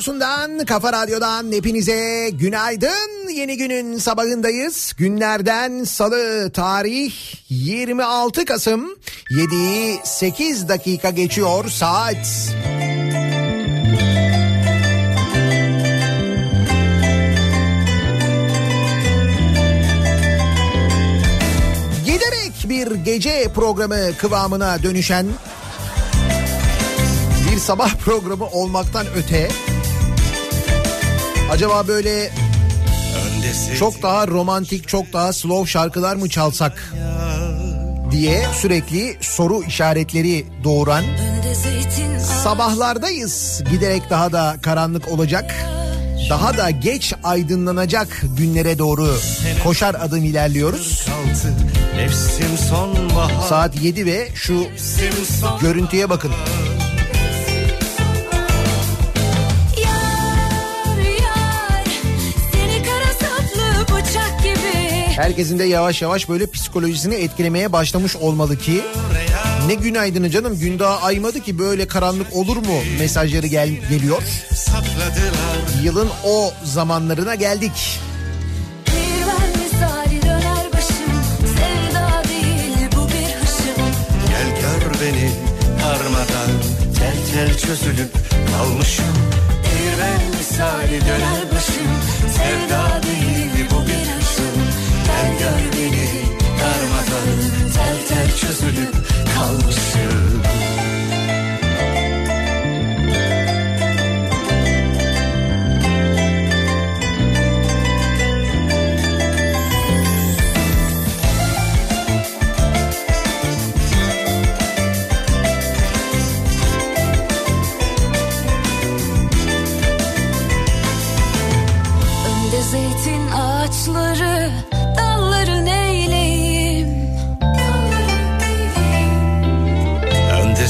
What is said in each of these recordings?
Radyosu'ndan, Kafa Radyo'dan hepinize günaydın. Yeni günün sabahındayız. Günlerden salı tarih 26 Kasım 7'yi 8 dakika geçiyor saat. Giderek bir gece programı kıvamına dönüşen sabah programı olmaktan öte Acaba böyle çok daha romantik, çok daha slow şarkılar mı çalsak diye sürekli soru işaretleri doğuran sabahlardayız. Giderek daha da karanlık olacak. Daha da geç aydınlanacak günlere doğru koşar adım ilerliyoruz. Saat 7 ve şu görüntüye bakın. Herkesin de yavaş yavaş böyle psikolojisini etkilemeye başlamış olmalı ki ne günaydını canım gün daha aymadı ki böyle karanlık olur mu mesajları gel geliyor. Yılın o zamanlarına geldik. beni harmadan tel tel çözülüp kalmışım. Bir ben misali döner başım sevdalı. Tel tel çözülüp zeytin ağaçları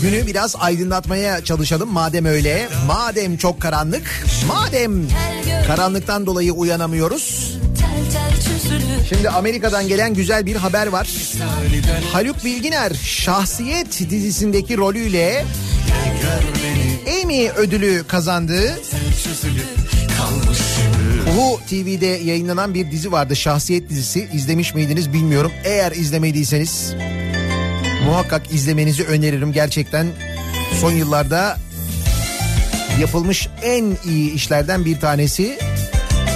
günü biraz aydınlatmaya çalışalım madem öyle. Madem çok karanlık, madem karanlıktan dolayı uyanamıyoruz. Şimdi Amerika'dan gelen güzel bir haber var. Haluk Bilginer Şahsiyet dizisindeki rolüyle Emmy ödülü kazandı. Uhu TV'de yayınlanan bir dizi vardı Şahsiyet dizisi. İzlemiş miydiniz bilmiyorum. Eğer izlemediyseniz muhakkak izlemenizi öneririm. Gerçekten son yıllarda yapılmış en iyi işlerden bir tanesi.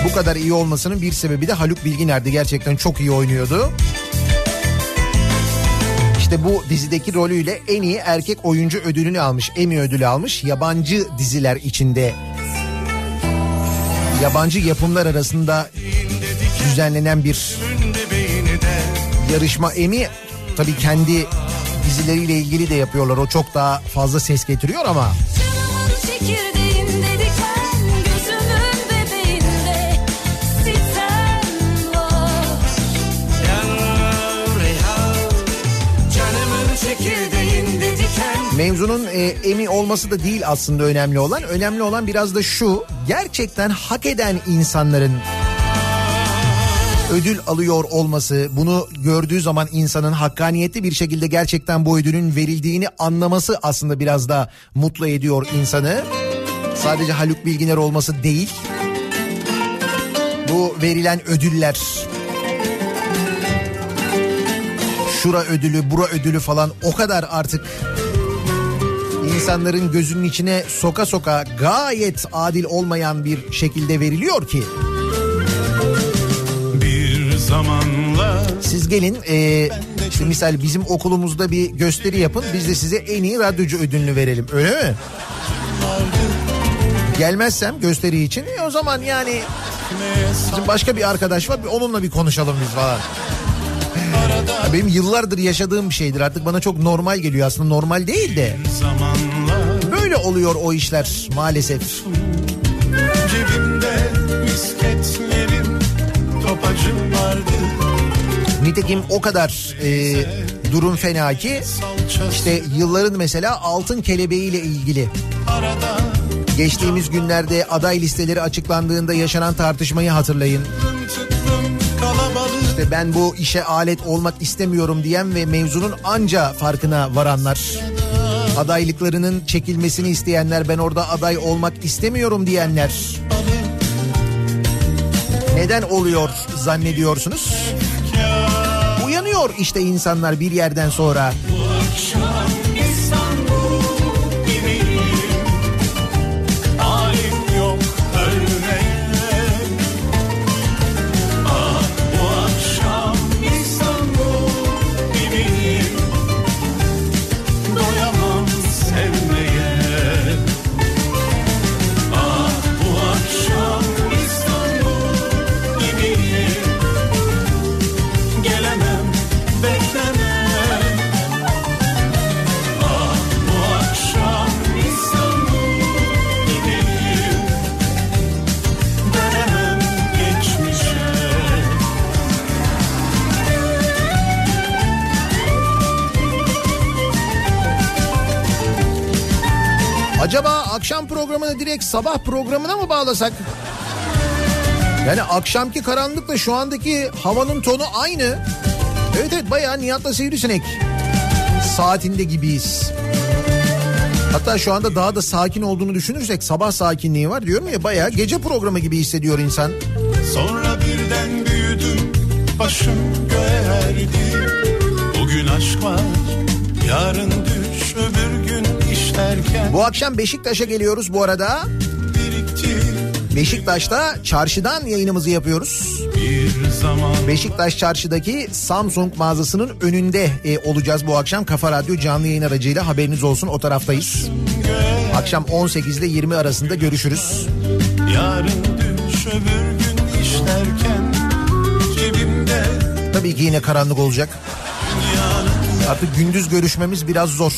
Bu kadar iyi olmasının bir sebebi de Haluk Bilginer'di. Gerçekten çok iyi oynuyordu. İşte bu dizideki rolüyle en iyi erkek oyuncu ödülünü almış. Emmy ödülü almış. Yabancı diziler içinde yabancı yapımlar arasında düzenlenen bir yarışma Emmy tabii kendi dizileriyle ilgili de yapıyorlar. O çok daha fazla ses getiriyor ama Mevzunun e, emi olması da değil aslında önemli olan. Önemli olan biraz da şu. Gerçekten hak eden insanların ödül alıyor olması, bunu gördüğü zaman insanın hakkaniyetli bir şekilde gerçekten bu ödülün verildiğini anlaması aslında biraz da mutlu ediyor insanı. Sadece Haluk Bilginer olması değil. Bu verilen ödüller şura ödülü, bura ödülü falan o kadar artık insanların gözünün içine soka soka gayet adil olmayan bir şekilde veriliyor ki. Bir zamanlar Siz gelin e, işte misal bizim okulumuzda bir gösteri yapın biz de size en iyi radyocu ödülünü verelim öyle mi? Gelmezsem gösteri için e, o zaman yani bizim başka bir arkadaş var onunla bir konuşalım biz falan. Ya Benim yıllardır yaşadığım bir şeydir artık bana çok normal geliyor aslında normal değil de böyle oluyor o işler maalesef. cebimde Nitekim o kadar e, durum fena ki işte yılların mesela altın kelebeğiyle ilgili geçtiğimiz günlerde aday listeleri açıklandığında yaşanan tartışmayı hatırlayın. İşte ben bu işe alet olmak istemiyorum diyen ve mevzunun anca farkına varanlar. Adaylıklarının çekilmesini isteyenler ben orada aday olmak istemiyorum diyenler. Neden oluyor zannediyorsunuz? Uyanıyor işte insanlar bir yerden sonra. Acaba akşam programını direkt sabah programına mı bağlasak? Yani akşamki karanlıkla şu andaki havanın tonu aynı. Evet evet bayağı Nihat'la Sivrisinek saatinde gibiyiz. Hatta şu anda daha da sakin olduğunu düşünürsek sabah sakinliği var diyorum ya bayağı gece programı gibi hissediyor insan. Sonra birden büyüdüm başım göğe Bugün aşk var yarın düş öbür gün Bu akşam Beşiktaş'a geliyoruz bu arada. Beşiktaş'ta çarşıdan yayınımızı yapıyoruz. bir zaman Beşiktaş çarşıdaki Samsung mağazasının önünde e, olacağız bu akşam. Kafa Radyo canlı yayın aracıyla haberiniz olsun o taraftayız. Akşam 18 ile 20 arasında görüşürüz. yarın düş öbür gün işlerken cebimde Tabii ki yine karanlık olacak. Artık gündüz görüşmemiz biraz zor.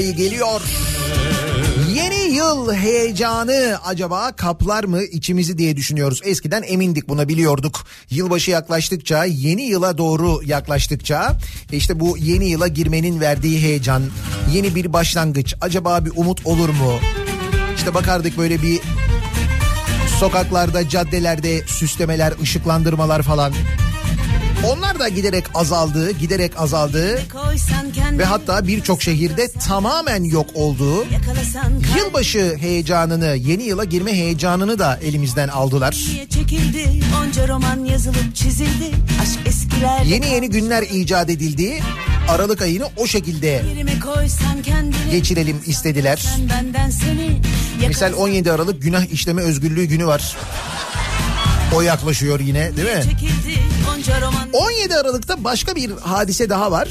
Ayı geliyor. Yeni yıl heyecanı acaba kaplar mı içimizi diye düşünüyoruz. Eskiden emindik buna biliyorduk. Yılbaşı yaklaştıkça yeni yıla doğru yaklaştıkça işte bu yeni yıla girmenin verdiği heyecan, yeni bir başlangıç acaba bir umut olur mu? İşte bakardık böyle bir sokaklarda, caddelerde süslemeler, ışıklandırmalar falan. Onlar da giderek azaldı, giderek azaldı ve hatta birçok şehirde tamamen yok olduğu yılbaşı heyecanını, yeni yıla girme heyecanını da elimizden aldılar. kalbiye çekildi. Onca roman yazılıp çizildi. Aşk eskiler. Yeni yeni günler icat edildi. Aralık ayını o şekilde kendini. geçirelim istediler. Seni. Misal yakalasan 17 Aralık günah işleme özgürlüğü günü var. O yaklaşıyor yine değil mi? Çekildi. Onca roman 17 Aralık'ta başka bir hadise daha var.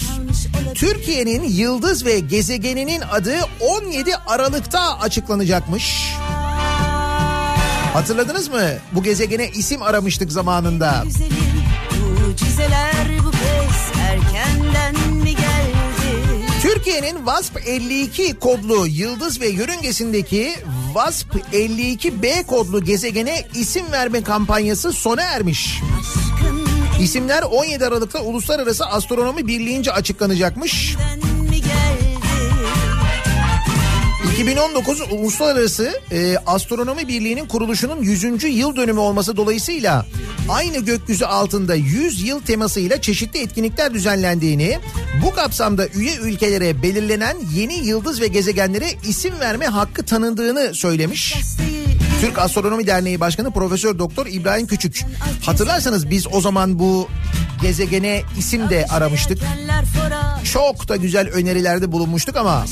Türkiye'nin yıldız ve gezegeninin adı 17 Aralık'ta açıklanacakmış. Hatırladınız mı? Bu gezegene isim aramıştık zamanında. Güzelim mucizeler bu kez erkenden mi geldi? Türkiye'nin WASP 52 kodlu yıldız ve yörüngesindeki WASP 52b kodlu gezegene isim verme kampanyası sona ermiş. Aşkın İsimler 17 Aralık'ta Uluslararası Astronomi Birliği'nce açıklanacakmış. elinden mi geldi? 2019 Uluslararası e, Astronomi Birliği'nin kuruluşunun 100. yıl dönümü olması dolayısıyla aynı gökyüzü altında 100 yıl temasıyla çeşitli etkinlikler düzenlendiğini, bu kapsamda üye ülkelere belirlenen yeni yıldız ve gezegenlere isim verme hakkı tanındığını söylemiş. Türk Astronomi Derneği Başkanı Profesör Doktor İbrahim Küçük. Hatırlarsanız biz o zaman bu gezegene isim de aramıştık. Çok da güzel önerilerde bulunmuştuk ama.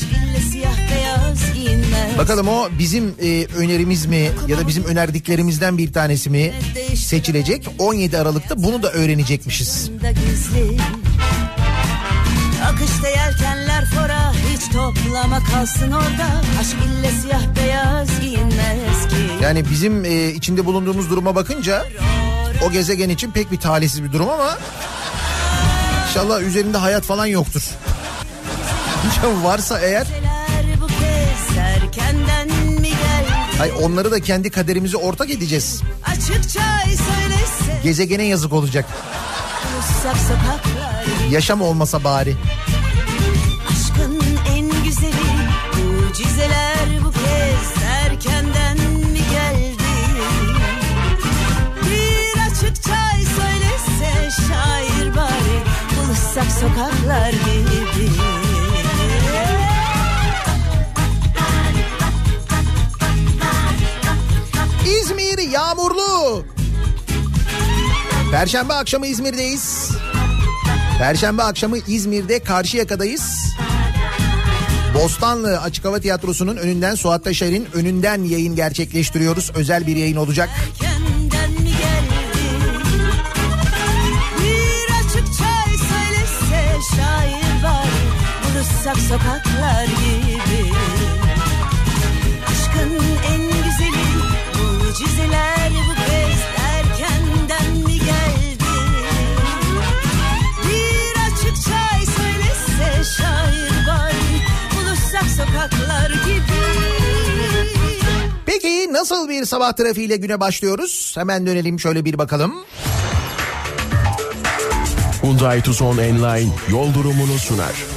Bakalım o bizim e, önerimiz mi ya da bizim önerdiklerimizden bir tanesi mi seçilecek? 17 Aralık'ta bunu da öğrenecekmişiz. Akışta yelkenler toplama kalsın orada. Aşk ille siyah beyaz giyinmez ki. Yani bizim e, içinde bulunduğumuz duruma bakınca o gezegen için pek bir talihsiz bir durum ama inşallah üzerinde hayat falan yoktur. Varsa eğer ay onları da kendi kaderimizi ortak edeceğiz. Gezegene yazık olacak. Yaşam olmasa bari. yasak sokaklar gibi İzmir yağmurlu. Perşembe akşamı İzmir'deyiz. Perşembe akşamı İzmir'de Karşıyaka'dayız. Bostanlı Açık Hava Tiyatrosu'nun önünden Suat Taşer'in önünden yayın gerçekleştiriyoruz. Özel bir yayın olacak. Herkes sokaklar gibi Aşkın en güzeli mucizeler bu kez erkenden mi geldi? Bir açık çay söylese şair var Buluşsak sokaklar gibi Peki nasıl bir sabah trafiğiyle güne başlıyoruz? Hemen dönelim şöyle bir bakalım. Hyundai Tucson Enline yol durumunu sunar.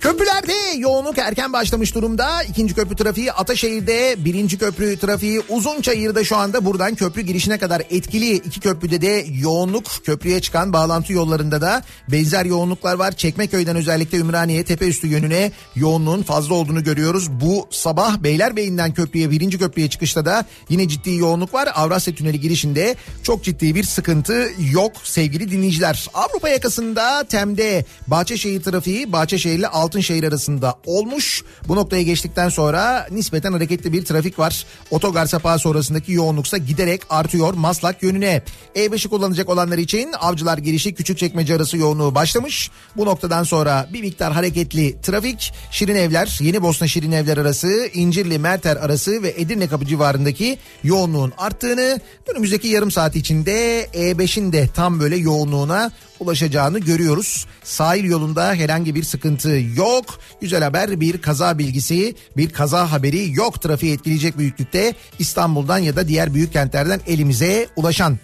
Köprülerde yoğunluk erken başlamış durumda. İkinci köprü trafiği Ataşehir'de, birinci köprü trafiği Uzunçayır'da şu anda buradan köprü girişine kadar etkili. iki köprüde de yoğunluk köprüye çıkan bağlantı yollarında da benzer yoğunluklar var. Çekmeköy'den özellikle Ümraniye Tepeüstü yönüne yoğunluğun fazla olduğunu görüyoruz. Bu sabah Beylerbeyi'nden köprüye birinci köprüye çıkışta da yine ciddi yoğunluk var. Avrasya Tüneli girişinde çok ciddi bir sıkıntı yok sevgili dinleyiciler. Avrupa yakasında Tem'de Bahçeşehir trafiği Bahçeşehir ile Altınşehir arasında olmuş. Bu noktaya geçtikten sonra nispeten hareketli bir trafik var. Otogar sapağı sonrasındaki yoğunluksa giderek artıyor Maslak yönüne. E5'i kullanacak olanlar için Avcılar girişi Küçükçekmece arası yoğunluğu başlamış. Bu noktadan sonra bir miktar hareketli trafik Şirin Evler, Yeni Bosna Şirin Evler arası, İncirli Merter arası ve Edirne Kapı civarındaki yoğunluğun arttığını önümüzdeki yarım saat içinde E5'in de tam böyle yoğunluğuna ulaşacağını görüyoruz. Sahil yolunda herhangi bir sıkıntı yok. Güzel haber bir kaza bilgisi, bir kaza haberi yok. Trafiği etkileyecek büyüklükte İstanbul'dan ya da diğer büyük kentlerden elimize ulaşan.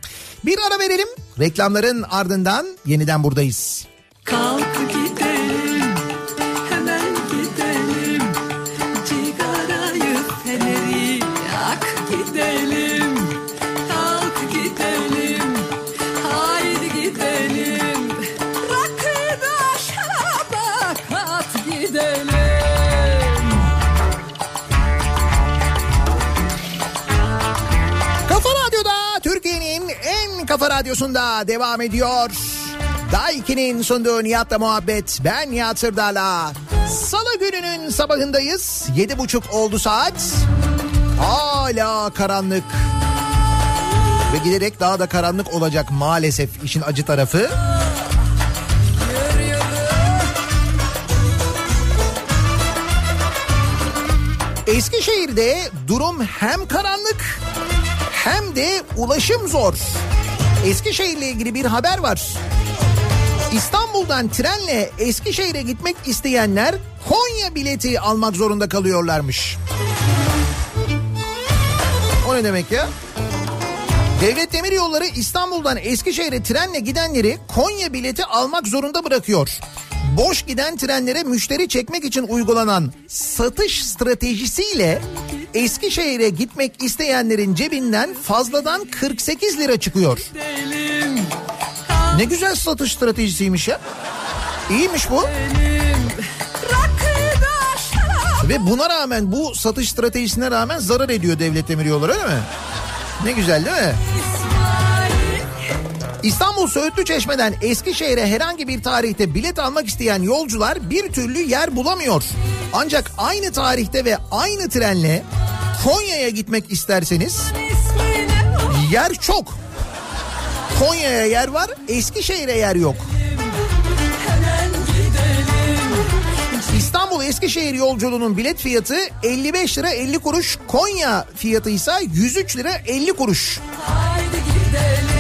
Bir ara verelim. Reklamların ardından yeniden buradayız. Kalk gidelim, radyosunda devam ediyor. Daiki'nin sunduğu Nihat'la muhabbet. Ben Nihat Sırdar'la. Salı gününün sabahındayız. Yedi buçuk oldu saat. Hala karanlık. Ve giderek daha da karanlık olacak maalesef işin acı tarafı. Eskişehir'de durum hem karanlık hem de ulaşım zor. Eskişehir'le ilgili bir haber var. İstanbul'dan trenle Eskişehir'e gitmek isteyenler Konya bileti almak zorunda kalıyorlarmış. O ne demek ya? Devlet Demir Yolları İstanbul'dan Eskişehir'e trenle gidenleri Konya bileti almak zorunda bırakıyor. Boş giden trenlere müşteri çekmek için uygulanan satış stratejisiyle Eskişehir'e gitmek isteyenlerin cebinden fazladan 48 lira çıkıyor. Ne güzel satış stratejisiymiş ya. İyiymiş bu. Ve buna rağmen bu satış stratejisine rağmen zarar ediyor devlet demir öyle mi? Ne güzel değil mi? İstanbul Söğütlü Çeşme'den Eskişehir'e herhangi bir tarihte bilet almak isteyen yolcular bir türlü yer bulamıyor. Ancak aynı tarihte ve aynı trenle Konya'ya gitmek isterseniz yer çok. Konya'ya yer var, Eskişehir'e yer yok. İstanbul Eskişehir yolculuğunun bilet fiyatı 55 lira 50 kuruş. Konya fiyatı ise 103 lira 50 kuruş.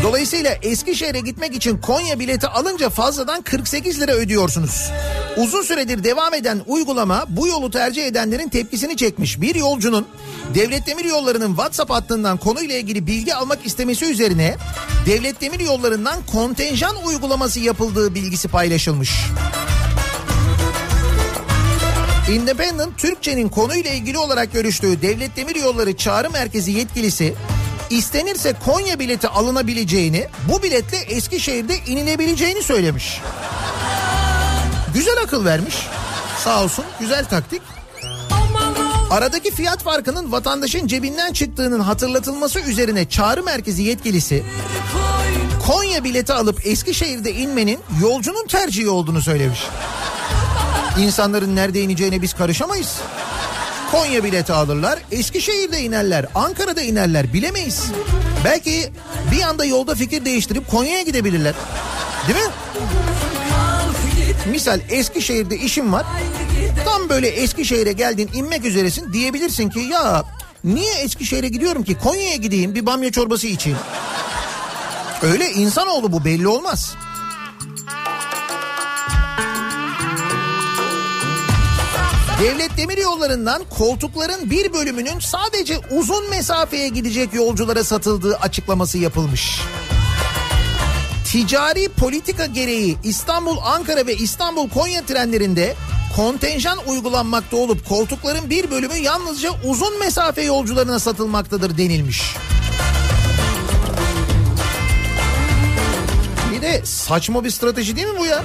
Dolayısıyla Eskişehir'e gitmek için Konya bileti alınca fazladan 48 lira ödüyorsunuz. Uzun süredir devam eden uygulama bu yolu tercih edenlerin tepkisini çekmiş. Bir yolcunun Devlet Demir Yolları'nın WhatsApp hattından konuyla ilgili bilgi almak istemesi üzerine Devlet Demir Yolları'ndan kontenjan uygulaması yapıldığı bilgisi paylaşılmış. Independent Türkçe'nin konuyla ilgili olarak görüştüğü Devlet Demir Yolları Çağrı Merkezi yetkilisi istenirse Konya bileti alınabileceğini, bu biletle Eskişehir'de inilebileceğini söylemiş. Güzel akıl vermiş. Sağ olsun güzel taktik. Aradaki fiyat farkının vatandaşın cebinden çıktığının hatırlatılması üzerine çağrı merkezi yetkilisi Konya bileti alıp Eskişehir'de inmenin yolcunun tercihi olduğunu söylemiş. İnsanların nerede ineceğine biz karışamayız. Konya bileti alırlar, Eskişehir'de inerler, Ankara'da inerler bilemeyiz. Belki bir anda yolda fikir değiştirip Konya'ya gidebilirler. Değil mi? Misal Eskişehir'de işim var. Tam böyle Eskişehir'e geldin inmek üzeresin diyebilirsin ki ya niye Eskişehir'e gidiyorum ki Konya'ya gideyim bir bamya çorbası içeyim. Öyle insanoğlu bu belli olmaz. Devlet Demir Yolları'ndan koltukların bir bölümünün sadece uzun mesafeye gidecek yolculara satıldığı açıklaması yapılmış. Ticari politika gereği İstanbul, Ankara ve İstanbul Konya trenlerinde kontenjan uygulanmakta olup koltukların bir bölümü yalnızca uzun mesafe yolcularına satılmaktadır denilmiş. Bir de saçma bir strateji değil mi bu ya?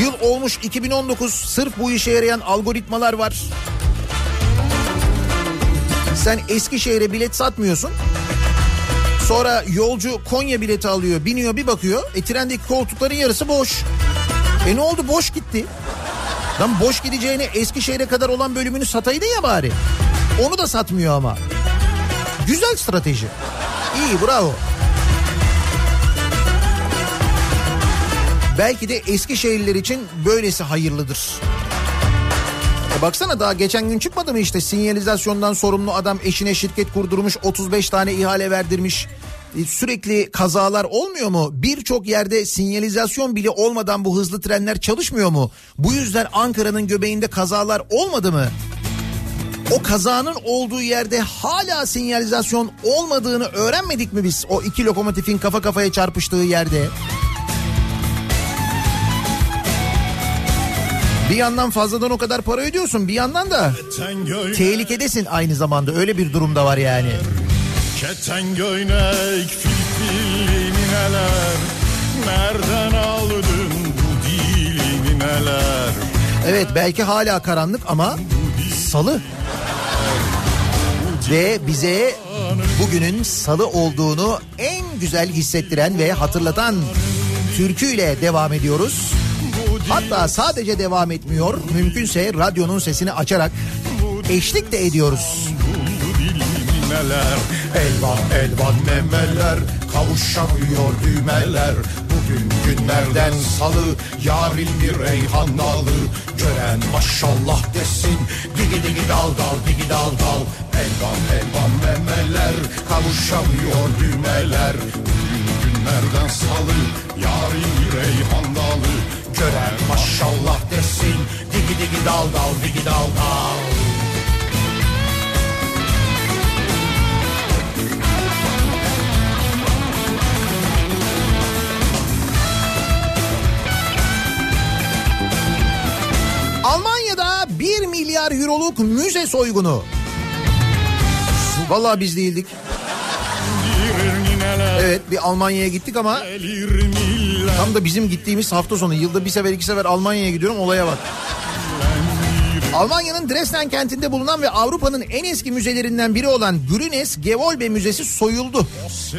Yıl olmuş 2019 sırf bu işe yarayan algoritmalar var. Sen Eskişehir'e bilet satmıyorsun. Sonra yolcu Konya bileti alıyor, biniyor bir bakıyor. E trendeki koltukların yarısı boş. E ne oldu boş gitti. Lan boş gideceğine Eskişehir'e kadar olan bölümünü sataydın ya bari. Onu da satmıyor ama. Güzel strateji. İyi bravo. Belki de Eskişehirliler için böylesi hayırlıdır. E baksana daha geçen gün çıkmadı mı işte sinyalizasyondan sorumlu adam eşine şirket kurdurmuş 35 tane ihale verdirmiş. E sürekli kazalar olmuyor mu? Birçok yerde sinyalizasyon bile olmadan bu hızlı trenler çalışmıyor mu? Bu yüzden Ankara'nın göbeğinde kazalar olmadı mı? O kazanın olduğu yerde hala sinyalizasyon olmadığını öğrenmedik mi biz? O iki lokomotifin kafa kafaya çarpıştığı yerde. Bir yandan fazladan o kadar para ödüyorsun bir yandan da tehlikedesin aynı zamanda öyle bir durumda var yani. Keten göynek filfilini neler Nereden aldın bu dilini neler Evet belki hala karanlık ama salı. Ve bize bugünün salı olduğunu en güzel hissettiren ve hatırlatan türküyle devam ediyoruz. Hatta sadece devam etmiyor, mümkünse radyonun sesini açarak eşlik de ediyoruz. Elvan elvan memeler kavuşamıyor düğmeler. Bugün günlerden salı yarın bir reyhan dalı Gören maşallah desin digi digi dal dal digi dal dal. Elvan elvan memeler kavuşamıyor düğmeler. Bugün günlerden salı Yarın bir reyhan dalı Gören maşallah desin digi digi dal dal digi dal dal Almanya'da 1 milyar euroluk müze soygunu. Vallahi biz değildik. Evet bir Almanya'ya gittik ama tam da bizim gittiğimiz hafta sonu. Yılda bir sefer iki sefer Almanya'ya gidiyorum olaya bak. Almanya'nın Dresden kentinde bulunan ve Avrupa'nın en eski müzelerinden biri olan Grünes Gewölbe Müzesi soyuldu.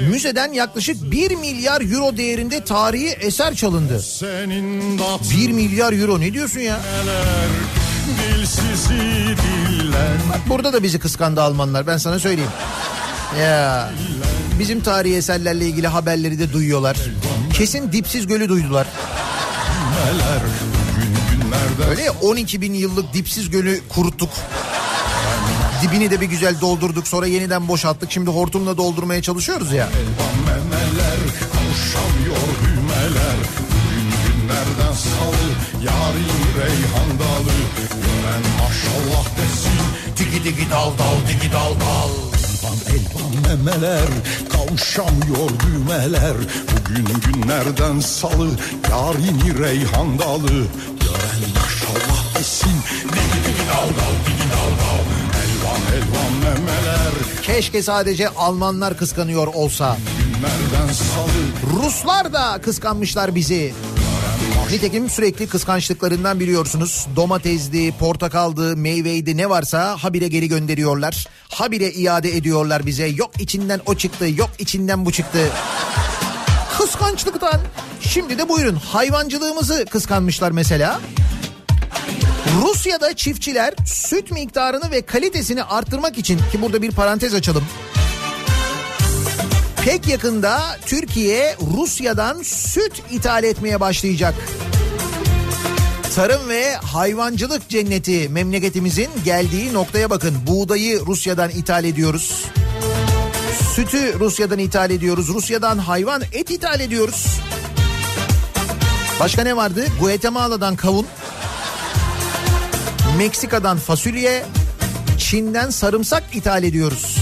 Müzeden yaklaşık 1 milyar euro değerinde tarihi eser çalındı. Senin dat 1 milyar euro ne diyorsun ya? diller Burada da bizi kıskandı Almanlar ben sana söyleyeyim. Ya bizim tarihi eserlerle ilgili haberleri de duyuyorlar. Kesin dipsiz gölü duydular. neler Gün günlerden Öyle ya 12 bin yıllık dipsiz gölü kuruttuk. Dibini de bir güzel doldurduk sonra yeniden boşalttık. Şimdi hortumla doldurmaya çalışıyoruz ya. memeler Kavuşamıyor düğmeler Bugün günlerden salı Yarın reyhan dalı Gören maşallah desin Digi digi dal dal digi dal dal Elvan memeler Kavuşamıyor düğmeler. Bugün günlerden salı Yarın reyhan dalı. Gören maşallah desin Digi digi dal dal digi dal dal. Elvan elvan memeler. Keşke sadece Almanlar kıskanıyor olsa. Günlerden salı. Ruslar da kıskanmışlar bizi. Nitekim sürekli kıskançlıklarından biliyorsunuz. Domatesdi, portakaldı, meyveydi ne varsa habire geri gönderiyorlar. Habire iade ediyorlar bize. Yok içinden o çıktı, yok içinden bu çıktı. Kıskançlıktan. Şimdi de buyurun hayvancılığımızı kıskanmışlar mesela. Rusya'da çiftçiler süt miktarını ve kalitesini arttırmak için ki burada bir parantez açalım. Pek yakında Türkiye Rusya'dan süt ithal etmeye başlayacak. Tarım ve hayvancılık cenneti memleketimizin geldiği noktaya bakın. Buğdayı Rusya'dan ithal ediyoruz. Sütü Rusya'dan ithal ediyoruz. Rusya'dan hayvan et ithal ediyoruz. Başka ne vardı? Guatemala'dan kavun. Meksika'dan fasulye. Çin'den sarımsak ithal ediyoruz.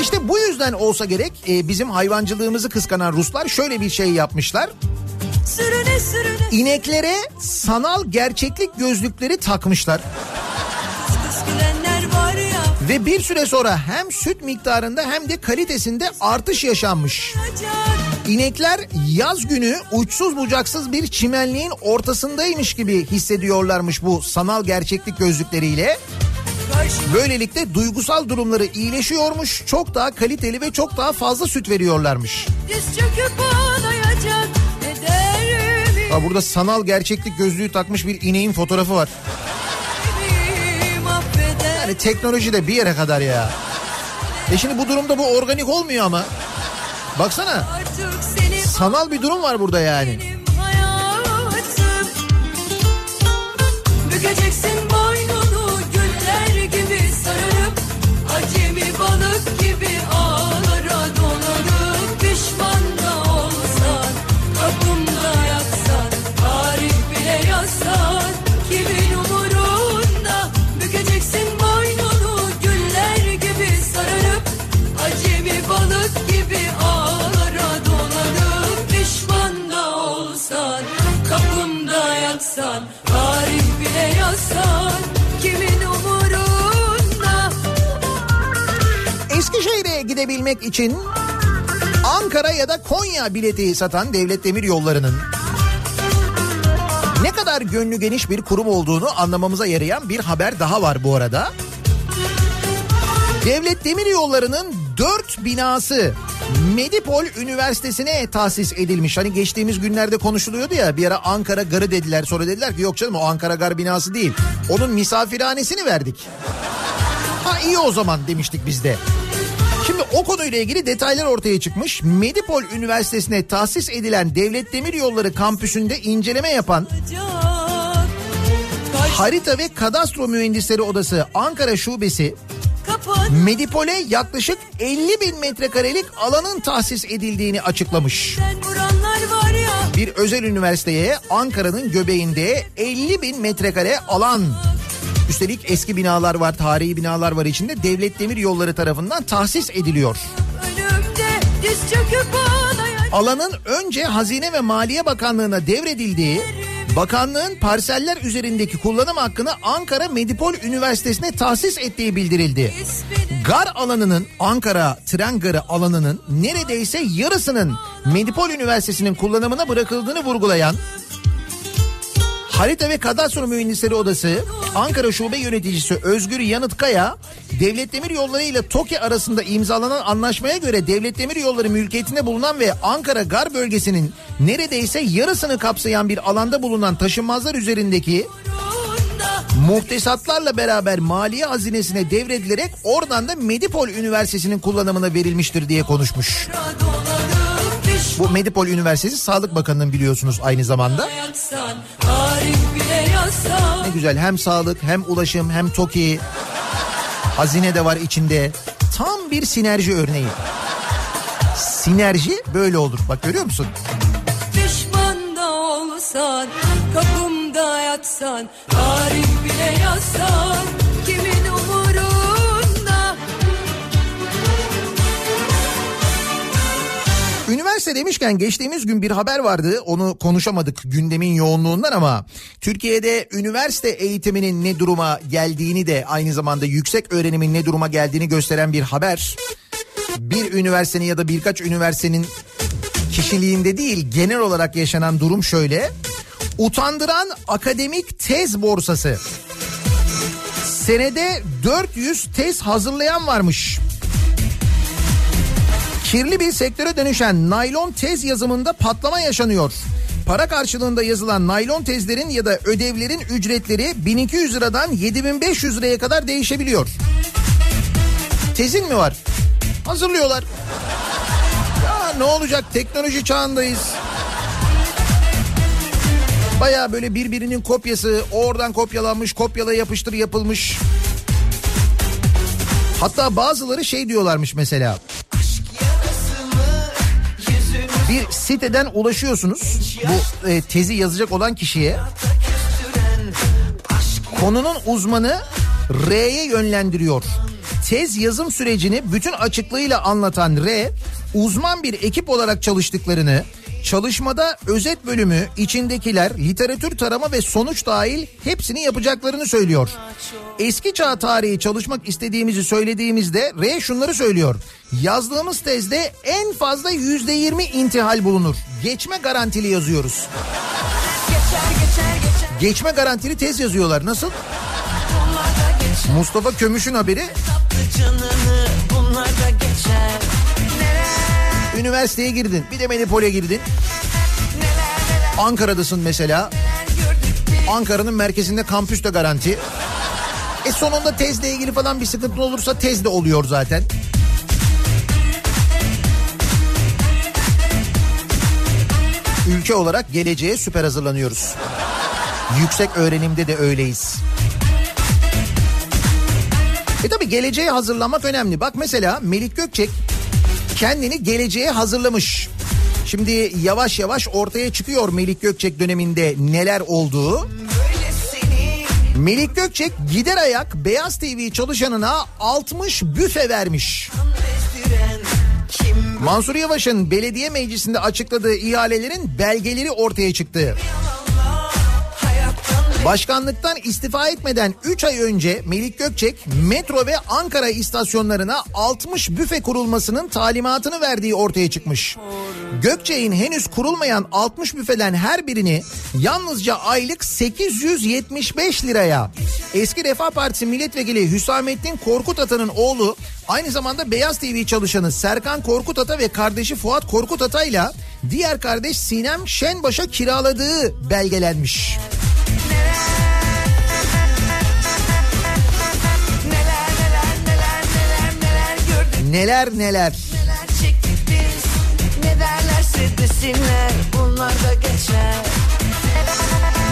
İşte bu yüzden olsa gerek e, bizim hayvancılığımızı kıskanan Ruslar şöyle bir şey yapmışlar. Sürüne sürüne İneklere sanal gerçeklik gözlükleri takmışlar. Ve bir süre sonra hem süt miktarında hem de kalitesinde artış yaşanmış. İnekler yaz günü uçsuz bucaksız bir çimenliğin ortasındaymış gibi hissediyorlarmış bu sanal gerçeklik gözlükleriyle. karşı Böylelikle duygusal durumları iyileşiyormuş, çok daha kaliteli ve çok daha fazla süt veriyorlarmış. Ha burada sanal gerçeklik gözlüğü takmış bir ineğin fotoğrafı var. Yani teknoloji de bir yere kadar ya. E şimdi bu durumda bu organik olmuyor ama. Baksana sanal bir durum var burada yani. Bükeceksin yatsan Tarih bile yazsan kimin umurunda Eskişehir'e gidebilmek için Ankara ya da Konya bileti satan Devlet Demir Yolları'nın ne kadar gönlü geniş bir kurum olduğunu anlamamıza yarayan bir haber daha var bu arada. Devlet Demir Yolları'nın dört binası Medipol Üniversitesi'ne tahsis edilmiş. Hani geçtiğimiz günlerde konuşuluyordu ya bir ara Ankara Garı dediler sonra dediler ki yok canım o Ankara Gar binası değil. Onun misafirhanesini verdik. Ha iyi o zaman demiştik biz de. Şimdi o konuyla ilgili detaylar ortaya çıkmış. Medipol Üniversitesi'ne tahsis edilen Devlet Demiryolları kampüsünde inceleme yapan Harita ve Kadastro Mühendisleri Odası Ankara Şubesi Medipol'e yaklaşık 50 bin metrekarelik alanın tahsis edildiğini açıklamış. Bir özel üniversiteye Ankara'nın göbeğinde 50 bin metrekare alan. Üstelik eski binalar var, tarihi binalar var içinde. Devlet Demir Yolları tarafından tahsis ediliyor. Alanın önce Hazine ve Maliye Bakanlığı'na devredildiği, bakanlığın parseller üzerindeki kullanım hakkını Ankara Medipol Üniversitesi'ne tahsis ettiği bildirildi. Gar alanının Ankara tren garı alanının neredeyse yarısının Medipol Üniversitesi'nin kullanımına bırakıldığını vurgulayan Harita ve Kadastro Mühendisleri Odası Ankara Şube Yöneticisi Özgür Yanıtkaya Devlet Demir Yolları ile TOKİ arasında imzalanan anlaşmaya göre Devlet Demir Yolları mülkiyetinde bulunan ve Ankara Gar bölgesinin neredeyse yarısını kapsayan bir alanda bulunan taşınmazlar üzerindeki muhtesatlarla beraber maliye hazinesine devredilerek oradan da Medipol Üniversitesi'nin kullanımına verilmiştir diye konuşmuş. Bu Medipol Üniversitesi Sağlık Bakanı'nın biliyorsunuz aynı zamanda. Ne güzel hem sağlık hem ulaşım hem TOKİ hazine de var içinde. Tam bir sinerji örneği. Sinerji böyle olur. Bak görüyor musun? Pişman da olsan Kapımda yatsan Tarih bile yazsan Üniversite demişken geçtiğimiz gün bir haber vardı. Onu konuşamadık gündemin yoğunluğundan ama Türkiye'de üniversite eğitiminin ne duruma geldiğini de aynı zamanda yüksek öğrenimin ne duruma geldiğini gösteren bir haber. Bir üniversitenin ya da birkaç üniversitenin kişiliğinde değil genel olarak yaşanan durum şöyle. Utandıran akademik tez borsası. Senede 400 tez hazırlayan varmış. Kirli bir sektöre dönüşen naylon tez yazımında patlama yaşanıyor. Para karşılığında yazılan naylon tezlerin ya da ödevlerin ücretleri 1200 liradan 7500 liraya kadar değişebiliyor. Tezin mi var? Hazırlıyorlar. Ya ne olacak teknoloji çağındayız. Baya böyle birbirinin kopyası oradan kopyalanmış kopyala yapıştır yapılmış. Hatta bazıları şey diyorlarmış mesela. Bir siteden ulaşıyorsunuz bu e, tezi yazacak olan kişiye. Konunun uzmanı R'ye yönlendiriyor. Tez yazım sürecini bütün açıklığıyla anlatan R, uzman bir ekip olarak çalıştıklarını, çalışmada özet bölümü, içindekiler, literatür tarama ve sonuç dahil hepsini yapacaklarını söylüyor. Eski çağ tarihi çalışmak istediğimizi söylediğimizde R şunları söylüyor. Yazdığımız tezde en fazla yüzde yirmi intihal bulunur. Geçme garantili yazıyoruz. Geçme garantili tez yazıyorlar. Nasıl? Mustafa Kömüş'ün haberi bunlar da geçer. Üniversiteye girdin bir de Menipol'e girdin. Ankara'dasın mesela. Ankara'nın merkezinde kampüs de garanti. E sonunda tezle ilgili falan bir sıkıntı olursa tez de oluyor zaten. Ülke olarak geleceğe süper hazırlanıyoruz. Yüksek öğrenimde de öyleyiz. E tabi geleceğe hazırlanmak önemli. Bak mesela Melik Gökçek kendini geleceğe hazırlamış. Şimdi yavaş yavaş ortaya çıkıyor Melik Gökçek döneminde neler olduğu. Melik Gökçek gider ayak Beyaz TV çalışanına 60 büfe vermiş. Mansur Yavaş'ın belediye meclisinde açıkladığı ihalelerin belgeleri ortaya çıktı. Başkanlıktan istifa etmeden 3 ay önce Melik Gökçek metro ve Ankara istasyonlarına 60 büfe kurulmasının talimatını verdiği ortaya çıkmış. Gökçek'in henüz kurulmayan 60 büfeden her birini yalnızca aylık 875 liraya eski Refah Partisi milletvekili Hüsamettin Korkut Ata'nın oğlu aynı zamanda Beyaz TV çalışanı Serkan Korkut Ata ve kardeşi Fuat Korkut Ata ile diğer kardeş Sinem Şenbaş'a kiraladığı belgelenmiş. Neler neler. Neler çektik biz Ne derlerse desinler Bunlar da geçer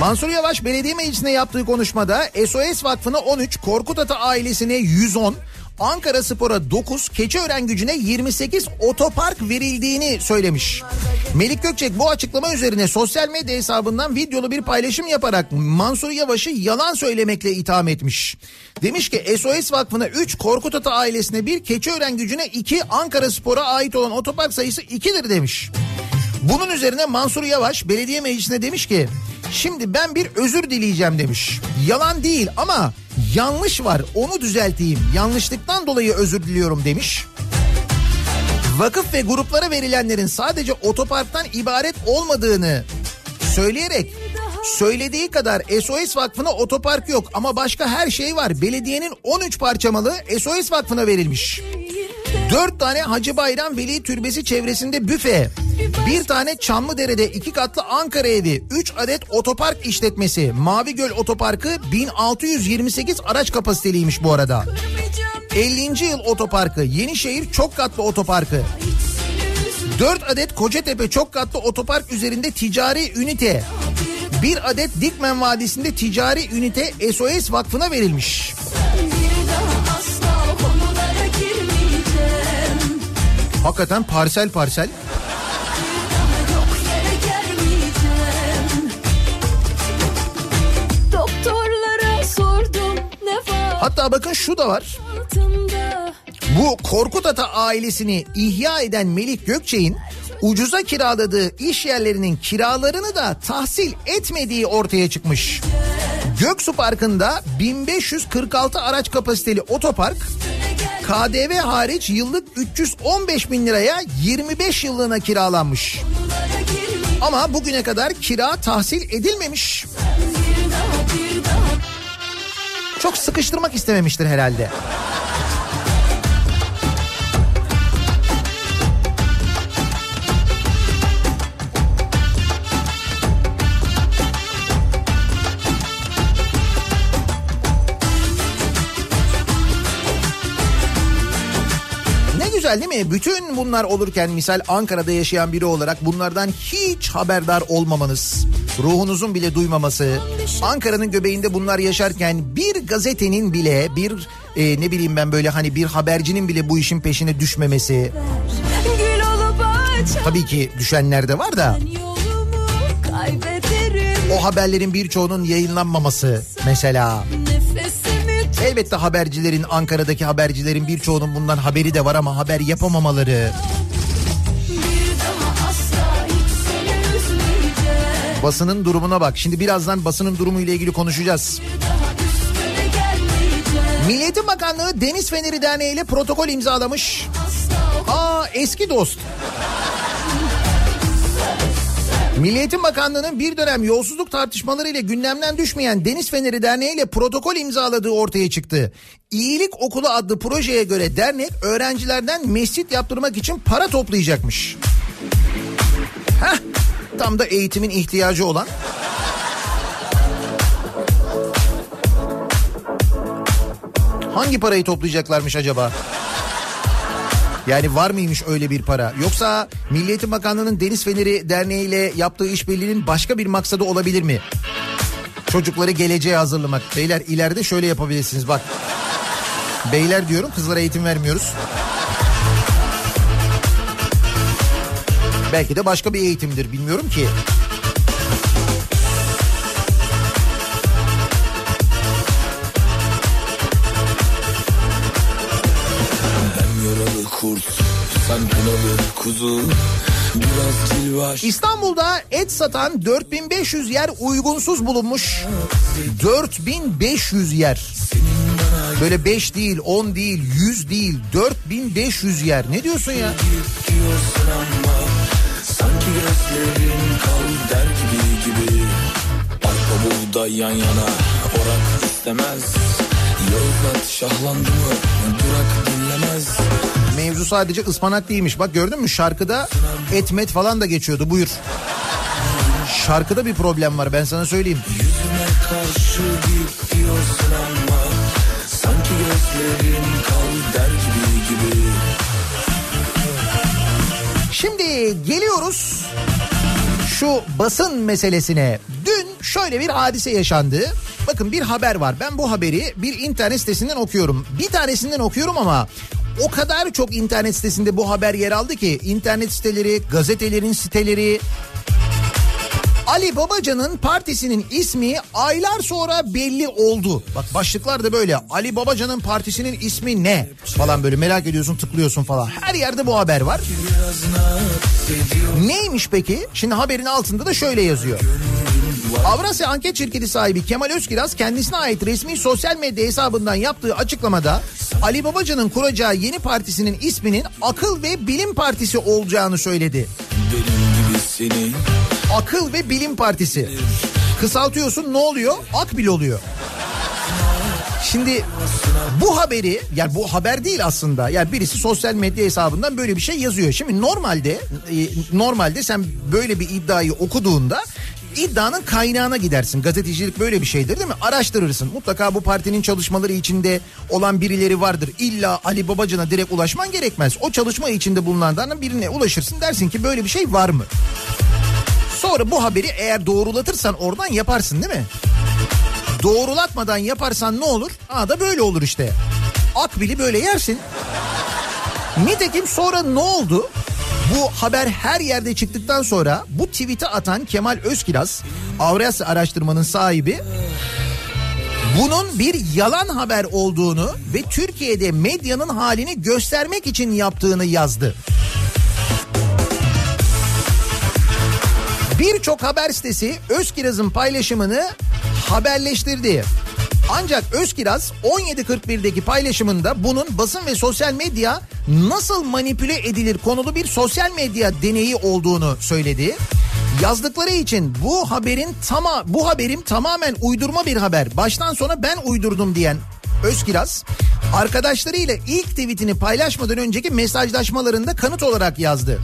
Mansur Yavaş belediye meclisinde yaptığı konuşmada SOS Vakfı'na 13, Korkut Ata ailesine 110, Ankara Spor'a 9, Keçiören gücüne 28 otopark verildiğini söylemiş. Melik Gökçek bu açıklama üzerine sosyal medya hesabından videolu bir paylaşım yaparak Mansur Yavaş'ı yalan söylemekle itham etmiş. Demiş ki SOS Vakfı'na 3, Korkut Ata ailesine 1, Keçiören gücüne 2, Ankara Spor'a ait olan otopark sayısı 2'dir demiş. Bunun üzerine Mansur Yavaş belediye meclisine demiş ki şimdi ben bir özür dileyeceğim demiş. Yalan değil ama yanlış var onu düzelteyim. Yanlışlıktan dolayı özür diliyorum demiş. Vakıf ve gruplara verilenlerin sadece otoparktan ibaret olmadığını söyleyerek söylediği kadar SOS Vakfı'na otopark yok ama başka her şey var. Belediyenin 13 parça malı SOS Vakfı'na verilmiş. 4 tane Hacı Bayram Veli Türbesi çevresinde büfe, bir tane Çamlıdere'de iki katlı Ankara evi, 3 adet otopark işletmesi, Mavi Göl Otoparkı 1628 araç kapasiteliymiş bu arada. 50. yıl otoparkı, Yenişehir çok katlı otoparkı, 4 adet Kocatepe çok katlı otopark üzerinde ticari ünite, bir adet Dikmen Vadisi'nde ticari ünite SOS Vakfı'na verilmiş. Hakikaten parsel parsel. Hatta bakın şu da var. Bu Korkut Ata ailesini ihya eden Melik Gökçek'in ucuza kiraladığı iş yerlerinin kiralarını da tahsil etmediği ortaya çıkmış. Göksu Parkı'nda 1546 araç kapasiteli otopark KDV hariç yıllık 315 bin liraya 25 yıllığına kiralanmış. Ama bugüne kadar kira tahsil edilmemiş. daha Çok sıkıştırmak istememiştir herhalde. Güzel değil mi? Bütün bunlar olurken misal Ankara'da yaşayan biri olarak bunlardan hiç haberdar olmamanız, ruhunuzun bile duymaması, Ankara'nın göbeğinde bunlar yaşarken bir gazetenin bile bir e, ne bileyim ben böyle hani bir habercinin bile bu işin peşine düşmemesi. Tabii ki düşenler de var da o haberlerin birçoğunun yayınlanmaması mesela. Elbette habercilerin Ankara'daki habercilerin birçoğunun bundan haberi de var ama haber yapamamaları. Basının durumuna bak. Şimdi birazdan basının durumu ile ilgili konuşacağız. Milliyetin Bakanlığı Deniz Feneri Derneği ile protokol imzalamış. Aa eski dost. Milliyetin Bakanlığı'nın bir dönem yolsuzluk tartışmaları ile gündemden düşmeyen Deniz Feneri Derneği ile protokol imzaladığı ortaya çıktı. İyilik Okulu adlı projeye göre dernek öğrencilerden mescit yaptırmak için para toplayacakmış. Heh, tam da eğitimin ihtiyacı olan. Hangi parayı toplayacaklarmış acaba? Yani var mıymış öyle bir para? Yoksa Milliyetin Bakanlığı'nın Deniz Feneri Derneği ile yaptığı işbirliğinin başka bir maksadı olabilir mi? Çocukları geleceğe hazırlamak. Beyler ileride şöyle yapabilirsiniz bak. Beyler diyorum kızlara eğitim vermiyoruz. Belki de başka bir eğitimdir bilmiyorum ki. Kurt, sen kınalı kuzu. Biraz cilvaş, İstanbul'da et satan 4500 yer uygunsuz bulunmuş. 4500 yer. Böyle 5 değil, 10 değil, 100 değil, 4500 yer. Ne diyorsun ya? sanki gözlerin kal der gibi gibi. Arpa buğday yan yana, orak istemez. Yozgat şahlandı mı, durak dinlemez. Mevzu sadece ıspanak değilmiş. Bak gördün mü şarkıda etmet falan da geçiyordu. Buyur. Şarkıda bir problem var ben sana söyleyeyim. Yüzüme karşı git diyorsun ama sanki gözlerin kal der gibi gibi. Şimdi geliyoruz şu basın meselesine. Dün şöyle bir hadise yaşandı. Bakın bir haber var. Ben bu haberi bir internet sitesinden okuyorum. Bir tanesinden okuyorum ama o kadar çok internet sitesinde bu haber yer aldı ki internet siteleri, gazetelerin siteleri, Ali Babacan'ın partisinin ismi aylar sonra belli oldu. Bak başlıklar da böyle. Ali Babacan'ın partisinin ismi ne? Falan böyle merak ediyorsun tıklıyorsun falan. Her yerde bu haber var. Neymiş peki? Şimdi haberin altında da şöyle yazıyor. Avrasya Anket Şirketi sahibi Kemal Özkiraz kendisine ait resmi sosyal medya hesabından yaptığı açıklamada Ali Babacan'ın kuracağı yeni partisinin isminin Akıl ve Bilim Partisi olacağını söyledi. Akıl ve Bilim Partisi. Kısaltıyorsun ne oluyor? Akbil oluyor. Şimdi bu haberi yani bu haber değil aslında. Yani birisi sosyal medya hesabından böyle bir şey yazıyor. Şimdi normalde e, normalde sen böyle bir iddiayı okuduğunda iddianın kaynağına gidersin. Gazetecilik böyle bir şeydir değil mi? Araştırırsın. Mutlaka bu partinin çalışmaları içinde olan birileri vardır. İlla Ali Babacan'a direkt ulaşman gerekmez. O çalışma içinde bulunanlardan birine ulaşırsın. Dersin ki böyle bir şey var mı? Sonra bu haberi eğer doğrulatırsan oradan yaparsın değil mi? Doğrulatmadan yaparsan ne olur? Aa da böyle olur işte. Akbil'i böyle yersin. Nitekim sonra ne oldu? Bu haber her yerde çıktıktan sonra bu tweet'i atan Kemal Özkiraz, Avrasya araştırmanın sahibi bunun bir yalan haber olduğunu ve Türkiye'de medyanın halini göstermek için yaptığını yazdı. Birçok haber sitesi Özkiraz'ın paylaşımını haberleştirdi. Ancak Özkiraz 17.41'deki paylaşımında bunun basın ve sosyal medya nasıl manipüle edilir konulu bir sosyal medya deneyi olduğunu söyledi. Yazdıkları için bu haberin tama bu haberim tamamen uydurma bir haber. Baştan sona ben uydurdum diyen Özkiraz arkadaşlarıyla ilk tweetini paylaşmadan önceki mesajlaşmalarında kanıt olarak yazdı.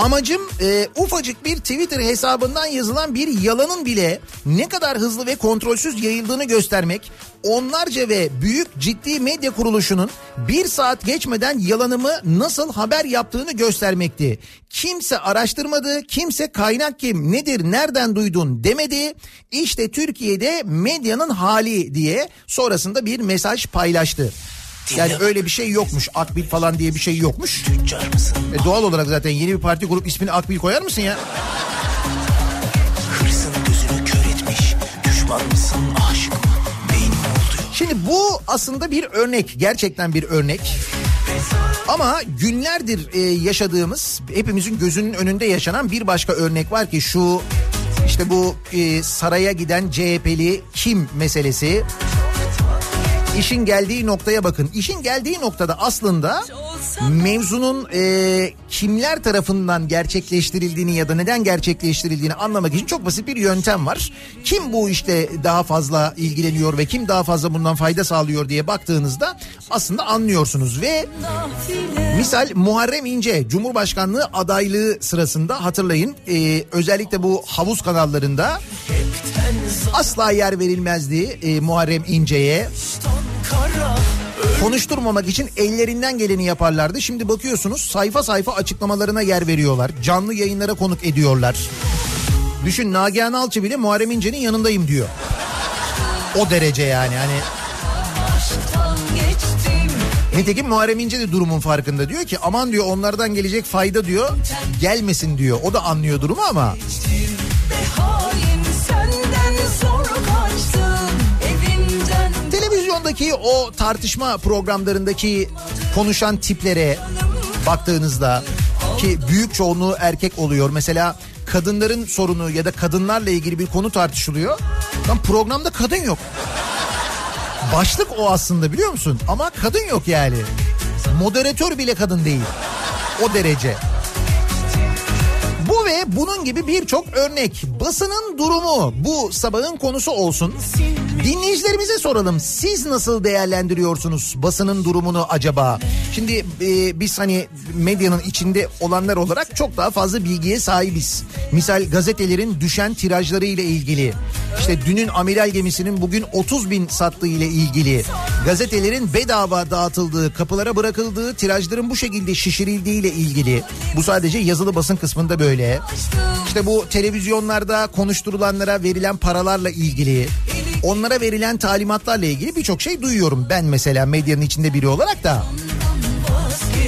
Amacım e, ufacık bir Twitter hesabından yazılan bir yalanın bile ne kadar hızlı ve kontrolsüz yayıldığını göstermek. Onlarca ve büyük ciddi medya kuruluşunun bir saat geçmeden yalanımı nasıl haber yaptığını göstermekti. Kimse araştırmadı, kimse kaynak kim, nedir, nereden duydun demedi. İşte Türkiye'de medyanın hali diye sonrasında bir mesaj paylaştı. Yani öyle bir şey yokmuş. Akbil falan diye bir şey yokmuş. E doğal olarak zaten yeni bir parti kurup ismini Akbil koyar mısın ya? Hırsın gözünü kör etmiş. Düşman mısın aşık mı? Beyin mi oldu? Şimdi bu aslında bir örnek. Gerçekten bir örnek. Ama günlerdir e, yaşadığımız hepimizin gözünün önünde yaşanan bir başka örnek var ki şu işte bu e, saraya giden CHP'li kim meselesi. İşin geldiği noktaya bakın. İşin geldiği noktada aslında mevzunun e, kimler tarafından gerçekleştirildiğini ya da neden gerçekleştirildiğini anlamak için çok basit bir yöntem var. Kim bu işte daha fazla ilgileniyor ve kim daha fazla bundan fayda sağlıyor diye baktığınızda aslında anlıyorsunuz ve misal Muharrem İnce Cumhurbaşkanlığı adaylığı sırasında hatırlayın e, özellikle bu havuz kanallarında asla yer verilmezdi e, Muharrem İnce'ye. Konuşturmamak için ellerinden geleni yaparlardı. Şimdi bakıyorsunuz sayfa sayfa açıklamalarına yer veriyorlar. Canlı yayınlara konuk ediyorlar. Düşün Nagihan Alçı bile Muharrem İnce'nin yanındayım diyor. O derece yani hani. Nitekim Muharrem İnce de durumun farkında diyor ki aman diyor onlardan gelecek fayda diyor gelmesin diyor. O da anlıyor durumu ama Hain televizyondaki o tartışma programlarındaki konuşan tiplere baktığınızda ki büyük çoğunluğu erkek oluyor. Mesela kadınların sorunu ya da kadınlarla ilgili bir konu tartışılıyor. Lan programda kadın yok. Başlık o aslında biliyor musun? Ama kadın yok yani. Moderatör bile kadın değil. O derece. Ve bunun gibi birçok örnek. Basının durumu bu sabahın konusu olsun. Dinleyicilerimize soralım. Siz nasıl değerlendiriyorsunuz basının durumunu acaba? Şimdi e, biz hani medyanın içinde olanlar olarak çok daha fazla bilgiye sahibiz. Misal gazetelerin düşen tirajları ile ilgili. İşte dünün amiral gemisinin bugün 30 bin sattığı ile ilgili. Gazetelerin bedava dağıtıldığı, kapılara bırakıldığı, tirajların bu şekilde şişirildiği ile ilgili. Bu sadece yazılı basın kısmında böyle. İşte bu televizyonlarda konuşturulanlara verilen paralarla ilgili, onlara verilen talimatlarla ilgili birçok şey duyuyorum. Ben mesela medyanın içinde biri olarak da.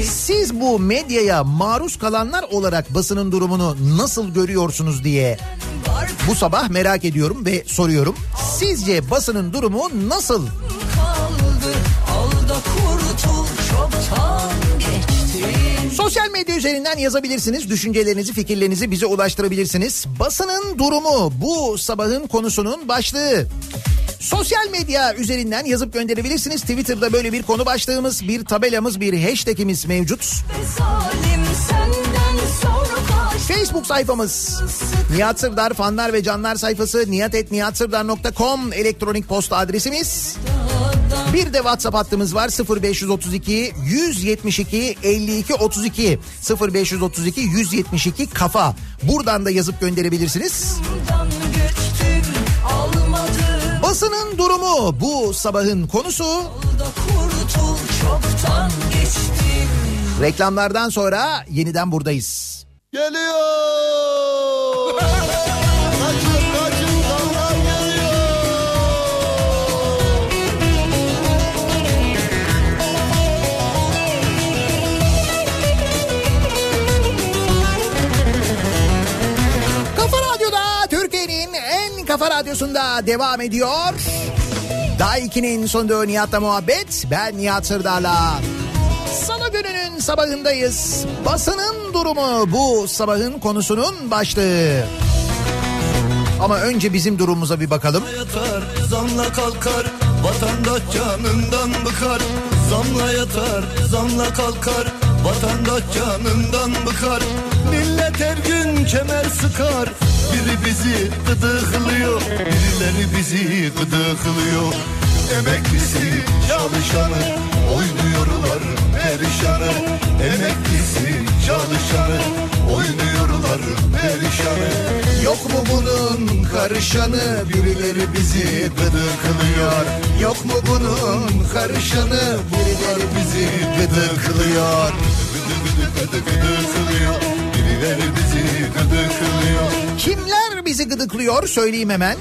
Siz bu medyaya maruz kalanlar olarak basının durumunu nasıl görüyorsunuz diye bu sabah merak ediyorum ve soruyorum. Sizce basının durumu nasıl? kaldı al da kurtul çoktan geçti Sosyal medya üzerinden yazabilirsiniz. Düşüncelerinizi, fikirlerinizi bize ulaştırabilirsiniz. Basının durumu bu sabahın konusunun başlığı. Sosyal medya üzerinden yazıp gönderebilirsiniz. Twitter'da böyle bir konu başlığımız, bir tabelamız, bir hashtagimiz mevcut. Facebook sayfamız Nihat Sırdar fanlar ve canlar sayfası nihatetnihatsırdar.com elektronik posta adresimiz. Bir de WhatsApp hattımız var 0532 172 52 32 0532 172 kafa. Buradan da yazıp gönderebilirsiniz. geçtim Basının durumu bu sabahın konusu. Reklamlardan sonra yeniden buradayız. Geliyor. Kafa radyosunda devam ediyor. Daiki'nin sunduğu Nihat'la muhabbet. Ben Nihat Sırdar'la. Salı gününün sabahındayız. Basının durumu bu sabahın konusunun başlığı. Ama önce bizim durumumuza bir bakalım. yatar, zamla kalkar, vatandaş canından bıkar. Zamla yatar, zamla kalkar, vatandaş canından bıkar. Millet her gün kemer sıkar, biri bizi gıdıklıyor, birileri bizi gıdıklıyor. Emeklisi, çalışanı, oynuyorlar perişanı. Emeklisi, çalışanı, oynuyorlar perişanı. Yok mu bunun karışanı, birileri bizi gıdıklıyor. Yok mu bunun karışanı, birileri bizi gıdıklıyor. Gıdı gıdı gıdı gıdıklıyor, birileri bizi gıdıklıyor. Kimler bizi gıdıklıyor söyleyeyim hemen.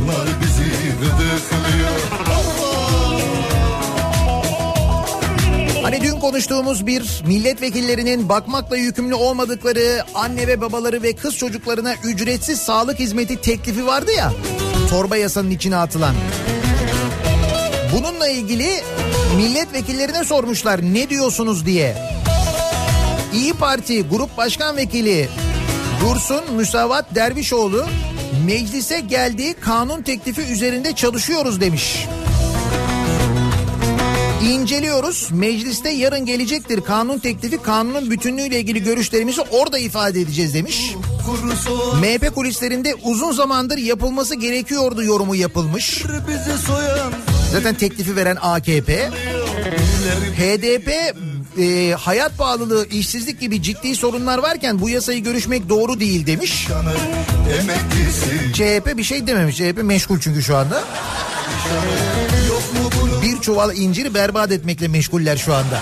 Bunlar bizi gıdıklıyor. Hani dün konuştuğumuz bir milletvekillerinin bakmakla yükümlü olmadıkları anne ve babaları ve kız çocuklarına ücretsiz sağlık hizmeti teklifi vardı ya. Torba yasanın içine atılan. Bununla ilgili milletvekillerine sormuşlar ne diyorsunuz diye. İyi Parti Grup Başkan Vekili Dursun Müsavat Dervişoğlu meclise geldiği kanun teklifi üzerinde çalışıyoruz demiş. İnceliyoruz. Mecliste yarın gelecektir kanun teklifi. Kanunun bütünlüğüyle ilgili görüşlerimizi orada ifade edeceğiz demiş. MHP kulislerinde uzun zamandır yapılması gerekiyordu yorumu yapılmış. Zaten teklifi veren AKP. HDP e, hayat pahalılığı, işsizlik gibi ciddi sorunlar varken bu yasayı görüşmek doğru değil demiş. CHP bir şey dememiş. CHP meşgul çünkü şu anda. Bir çuval inciri berbat etmekle meşguller şu anda.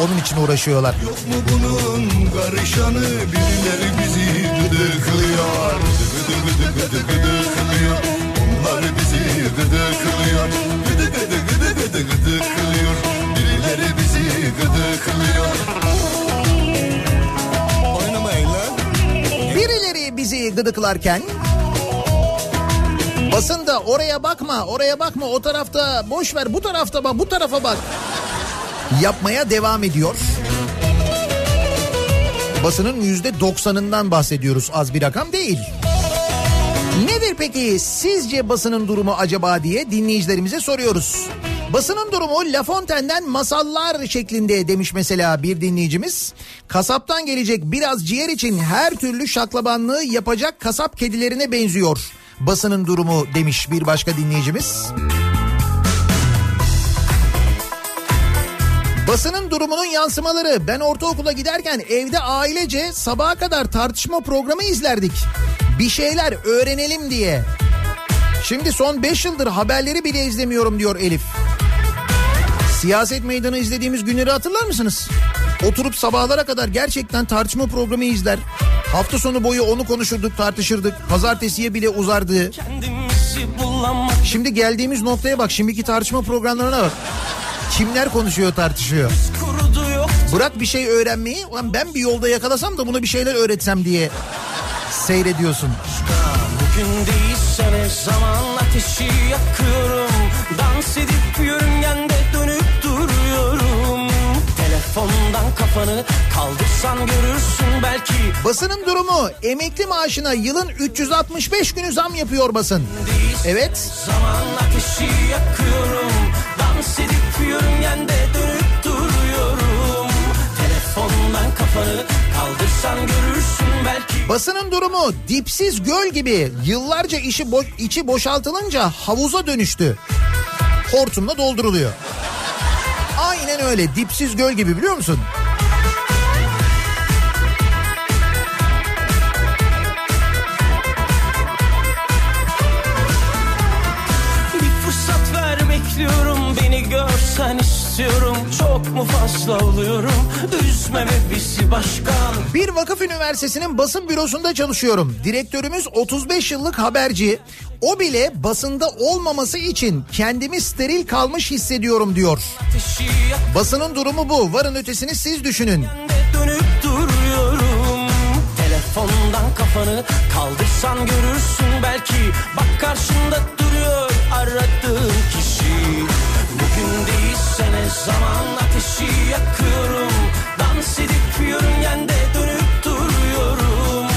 Onun için uğraşıyorlar. yok mu bunun karışanı birileri bizi gıdıklıyor. Gıdı gıdı gıdı gıdıklıyor. Onlar bizi gıdıklıyor. Gıdı gıdı gıdı gıdı gıdıklıyor. Birileri bizi gıdıklıyor. Oynamayın lan. Birileri bizi gıdıklarken basında oraya bakma oraya bakma o tarafta boş ver bu tarafta bak bu tarafa bak yapmaya devam ediyor. Basının yüzde doksanından bahsediyoruz az bir rakam değil. Nedir peki sizce basının durumu acaba diye dinleyicilerimize soruyoruz. Basının durumu La Fontaine'den masallar şeklinde demiş mesela bir dinleyicimiz. Kasaptan gelecek biraz ciğer için her türlü şaklabanlığı yapacak kasap kedilerine benziyor. Basının durumu demiş bir başka dinleyicimiz. Basının durumunun yansımaları. Ben ortaokula giderken evde ailece sabaha kadar tartışma programı izlerdik. Bir şeyler öğrenelim diye. Şimdi son 5 yıldır haberleri bile izlemiyorum diyor Elif. Siyaset meydanı izlediğimiz günleri hatırlar mısınız? Oturup sabahlara kadar gerçekten tartışma programı izler. Hafta sonu boyu onu konuşurduk, tartışırdık. Pazartesiye bile uzardı. Şimdi geldiğimiz noktaya bak, şimdiki tartışma programlarına bak. Kimler konuşuyor, tartışıyor. Bırak bir şey öğrenmeyi, ulan ben bir yolda yakalasam da buna bir şeyler öğretsem diye seyrediyorsun. Bugün değilse ne zaman ateşi yakıyorum Dans edip yörüngende Telefondan kafanı kaldırsan görürsün belki Basının durumu emekli maaşına yılın 365 günü zam yapıyor basın. Evet. Zaman ateşi yakıyorum Dans edip yörüngende dönüp duruyorum Telefondan kafanı kaldırsan görürsün belki Basının durumu dipsiz göl gibi yıllarca işi bo- içi boşaltılınca havuza dönüştü. Hortumla dolduruluyor. Aynen öyle dipsiz göl gibi biliyor musun? Bir fırsat ver bekliyorum beni görsen istiyorum Çok mu fazla oluyorum üzme bizi başkan Bir vakıf üniversitesinin basın bürosunda çalışıyorum. Direktörümüz 35 yıllık haberci. O bile basında olmaması için kendimi steril kalmış hissediyorum diyor. Basının durumu bu. Varın ötesini siz düşünün. dönüp duruyorum Telefondan kafanı kaldırsan görürsün belki Bak karşında duruyor aradığın kişi zaman ateşi yakıyorum Dans edip yörüngende dönüp duruyorum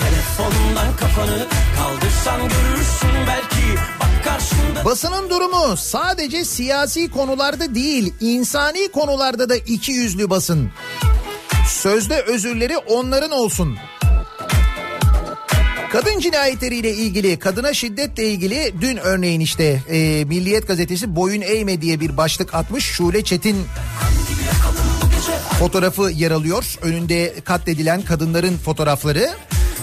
Telefondan kafanı kaldırsan görürsün belki Bak karşında Basının durumu sadece siyasi konularda değil, insani konularda da iki yüzlü basın. Sözde özürleri onların olsun. Kadın cinayetleriyle ilgili, kadına şiddetle ilgili dün örneğin işte e, Milliyet Gazetesi boyun eğme diye bir başlık atmış. Şule Çetin fotoğrafı yer alıyor. Önünde katledilen kadınların fotoğrafları.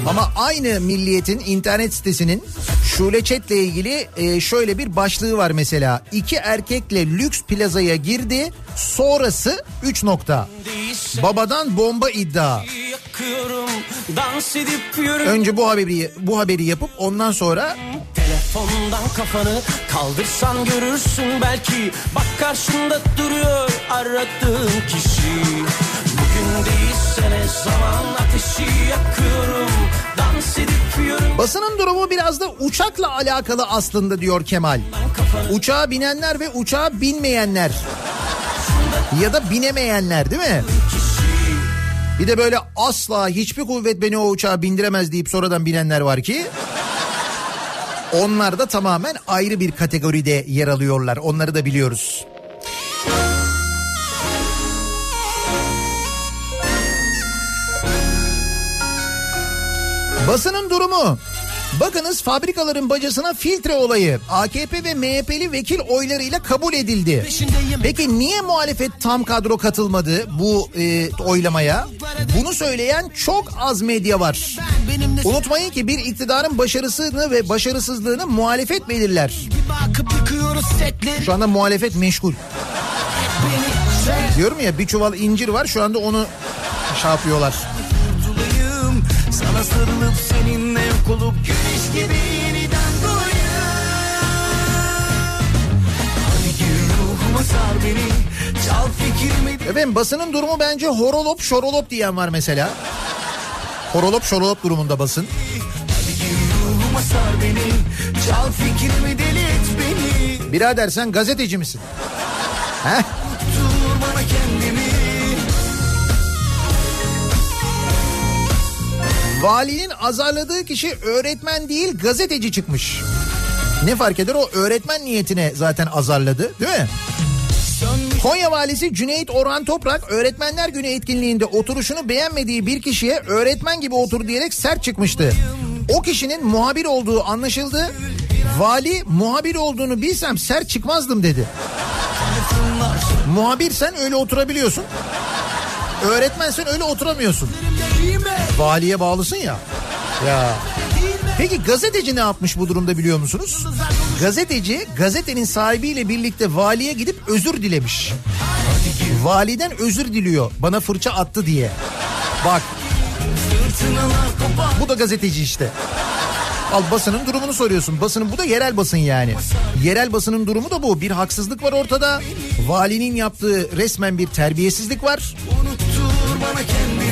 Ama aynı Milliyet'in internet sitesinin Şule Çet'le ilgili e, şöyle bir başlığı var mesela. İki erkekle lüks plazaya girdi. Sonrası 3 nokta. Babadan bomba iddia. Önce bu haberi bu haberi yapıp ondan sonra Telefondan kafanı kaldırsan görürsün belki Bak karşında duruyor aradığın kişi Bugün değilse ne zaman ateşi yakıyorum basının durumu biraz da uçakla alakalı aslında diyor Kemal. Uçağa binenler ve uçağa binmeyenler. Ya da binemeyenler değil mi? Bir de böyle asla hiçbir kuvvet beni o uçağa bindiremez deyip sonradan binenler var ki. Onlar da tamamen ayrı bir kategoride yer alıyorlar. Onları da biliyoruz. Basının durumu. Bakınız fabrikaların bacasına filtre olayı AKP ve MHP'li vekil oylarıyla kabul edildi. Peki niye muhalefet tam kadro katılmadı bu e, oylamaya? Bunu söyleyen çok az medya var. Unutmayın ki bir iktidarın başarısını ve başarısızlığını muhalefet belirler. Şu anda muhalefet meşgul. Diyorum ya bir çuval incir var şu anda onu şey yapıyorlar. Sana sarılıp seninle yok olup Güneş gibi yeniden doğayım Hadi gir ruhuma sar beni Çal fikrimi Efendim basının durumu bence horolop şorolop diyen var mesela. Horolop şorolop durumunda basın. Hadi gir ruhuma sar beni Çal fikrimi deli et beni Birader sen gazeteci misin? Heh? Valinin azarladığı kişi öğretmen değil gazeteci çıkmış. Ne fark eder o öğretmen niyetine zaten azarladı değil mi? Konya valisi Cüneyt Orhan Toprak öğretmenler günü etkinliğinde oturuşunu beğenmediği bir kişiye öğretmen gibi otur diyerek sert çıkmıştı. O kişinin muhabir olduğu anlaşıldı. Vali muhabir olduğunu bilsem sert çıkmazdım dedi. Muhabir sen öyle oturabiliyorsun. Öğretmen sen öyle oturamıyorsun. Valiye bağlısın ya. Ya. Peki gazeteci ne yapmış bu durumda biliyor musunuz? Gazeteci gazetenin sahibiyle birlikte valiye gidip özür dilemiş. Validen özür diliyor bana fırça attı diye. Bak bu da gazeteci işte. Al basının durumunu soruyorsun. Basının bu da yerel basın yani. Yerel basının durumu da bu. Bir haksızlık var ortada. Valinin yaptığı resmen bir terbiyesizlik var.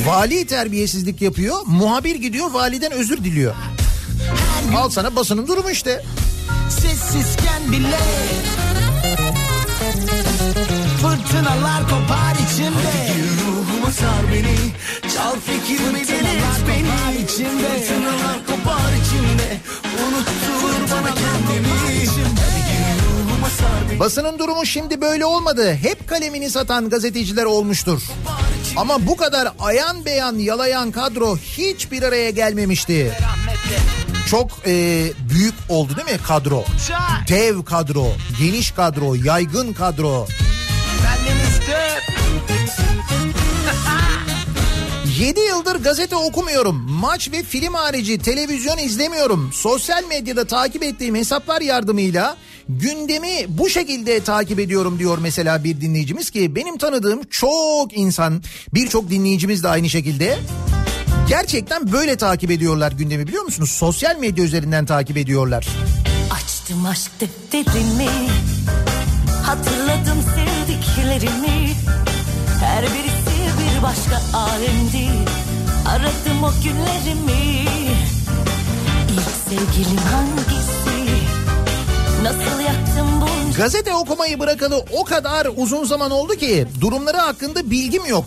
Vali terbiyesizlik yapıyor. Muhabir gidiyor validen özür diliyor. Al sana basının durumu işte. Sessizken bile Fırtınalar kopar içimde ruhuma sar beni Çal fikrimi deli et beni Fırtınalar kopar içimde Unuttur bana kendimi Basının durumu şimdi böyle olmadı. Hep kalemini satan gazeteciler olmuştur. Ama bu kadar ayan beyan yalayan kadro hiçbir araya gelmemişti. Çok e, büyük oldu değil mi kadro? Dev kadro, geniş kadro, yaygın kadro. 7 yıldır gazete okumuyorum. Maç ve film harici televizyon izlemiyorum. Sosyal medyada takip ettiğim hesaplar yardımıyla gündemi bu şekilde takip ediyorum diyor mesela bir dinleyicimiz ki benim tanıdığım çok insan birçok dinleyicimiz de aynı şekilde gerçekten böyle takip ediyorlar gündemi biliyor musunuz? Sosyal medya üzerinden takip ediyorlar. Açtım aşk defterimi Hatırladım sevdiklerimi Her birisi bir başka alemdi Aradım o günlerimi İlk sevgilim bunca Gazete okumayı bırakalı o kadar uzun zaman oldu ki durumları hakkında bilgim yok.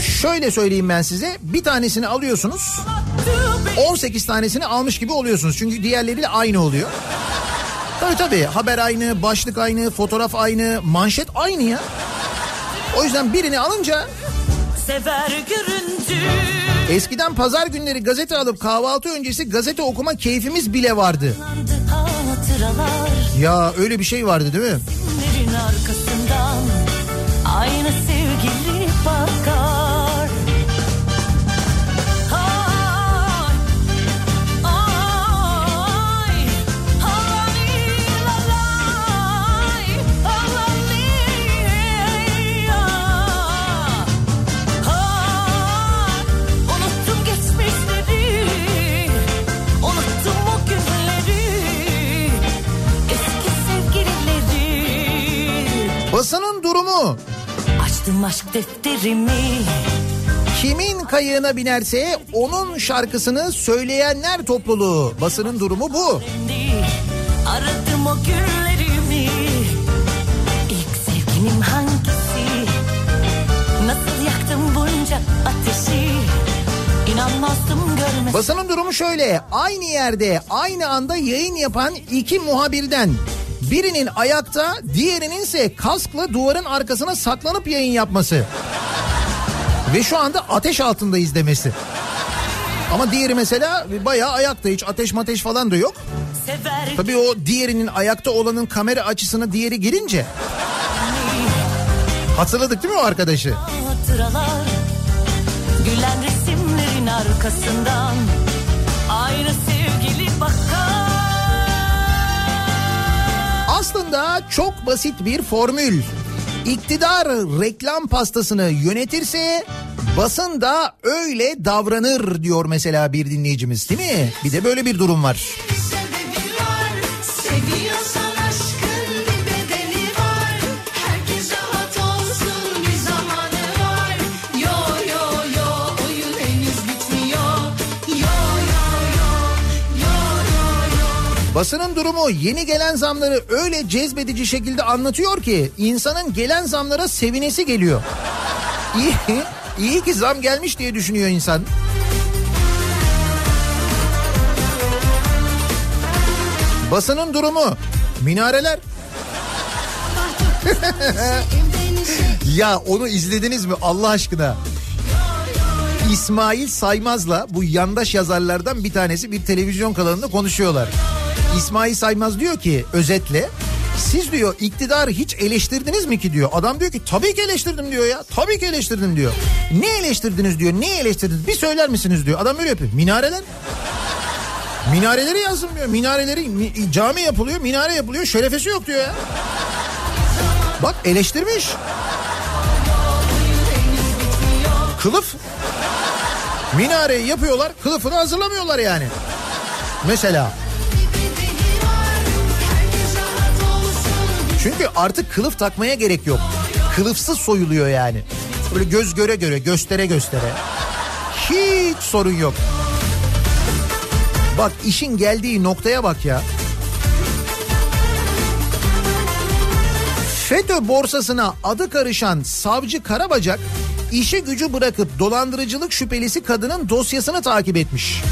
Şöyle söyleyeyim ben size bir tanesini alıyorsunuz Attım 18 tanesini almış gibi oluyorsunuz. Çünkü diğerleriyle aynı oluyor. Tabii tabii haber aynı, başlık aynı, fotoğraf aynı, manşet aynı ya. O yüzden birini alınca Sever görüntü eskiden pazar günleri gazete alıp kahvaltı öncesi gazete okuma keyfimiz bile vardı. Hatıralar Ya öyle bir şey vardı değil mi? Arkasından Aynı sevgili bakar Basının durumu Açtım aşk defterimi kimin kayığına binerse onun şarkısını söyleyenler topluluğu. Basının durumu bu. Aradım o günlerimi İlk sevgilim hangisi Nasıl yaktım bunca ateşi İnanmazdım Basının durumu şöyle. Aynı yerde aynı anda yayın yapan iki muhabirden birinin ayakta diğerinin ise kaskla duvarın arkasına saklanıp yayın yapması. Ve şu anda ateş altında izlemesi. Ama diğeri mesela bayağı ayakta hiç ateş mateş falan da yok. Sever Tabii o diğerinin ayakta olanın kamera açısına diğeri girince. Hatırladık değil mi o arkadaşı? hatıralar Gülen resimlerin arkasından Aslında çok basit bir formül. İktidar reklam pastasını yönetirse basın da öyle davranır diyor mesela bir dinleyicimiz değil mi? Bir de böyle bir durum var. Basının durumu yeni gelen zamları öyle cezbedici şekilde anlatıyor ki insanın gelen zamlara sevinesi geliyor. İyi, iyi ki zam gelmiş diye düşünüyor insan. Basının durumu minareler. ya onu izlediniz mi Allah aşkına? İsmail Saymaz'la bu yandaş yazarlardan bir tanesi bir televizyon kanalında konuşuyorlar. İsmail Saymaz diyor ki özetle siz diyor iktidarı hiç eleştirdiniz mi ki diyor. Adam diyor ki tabii ki eleştirdim diyor ya. Tabii ki eleştirdim diyor. Ne eleştirdiniz diyor. Ne eleştirdiniz? Bir söyler misiniz diyor. Adam böyle yapıyor. Minareler. Minareleri yazdım diyor. Minareleri mi- cami yapılıyor, minare yapılıyor. Şerefesi yok diyor ya. Bak eleştirmiş. Kılıf. Minareyi yapıyorlar, kılıfını hazırlamıyorlar yani. Mesela. Çünkü artık kılıf takmaya gerek yok. Kılıfsız soyuluyor yani. Böyle göz göre göre, göstere göstere. Hiç sorun yok. Bak işin geldiği noktaya bak ya. FETÖ borsasına adı karışan savcı Karabacak işe gücü bırakıp dolandırıcılık şüphelisi kadının dosyasını takip etmiş.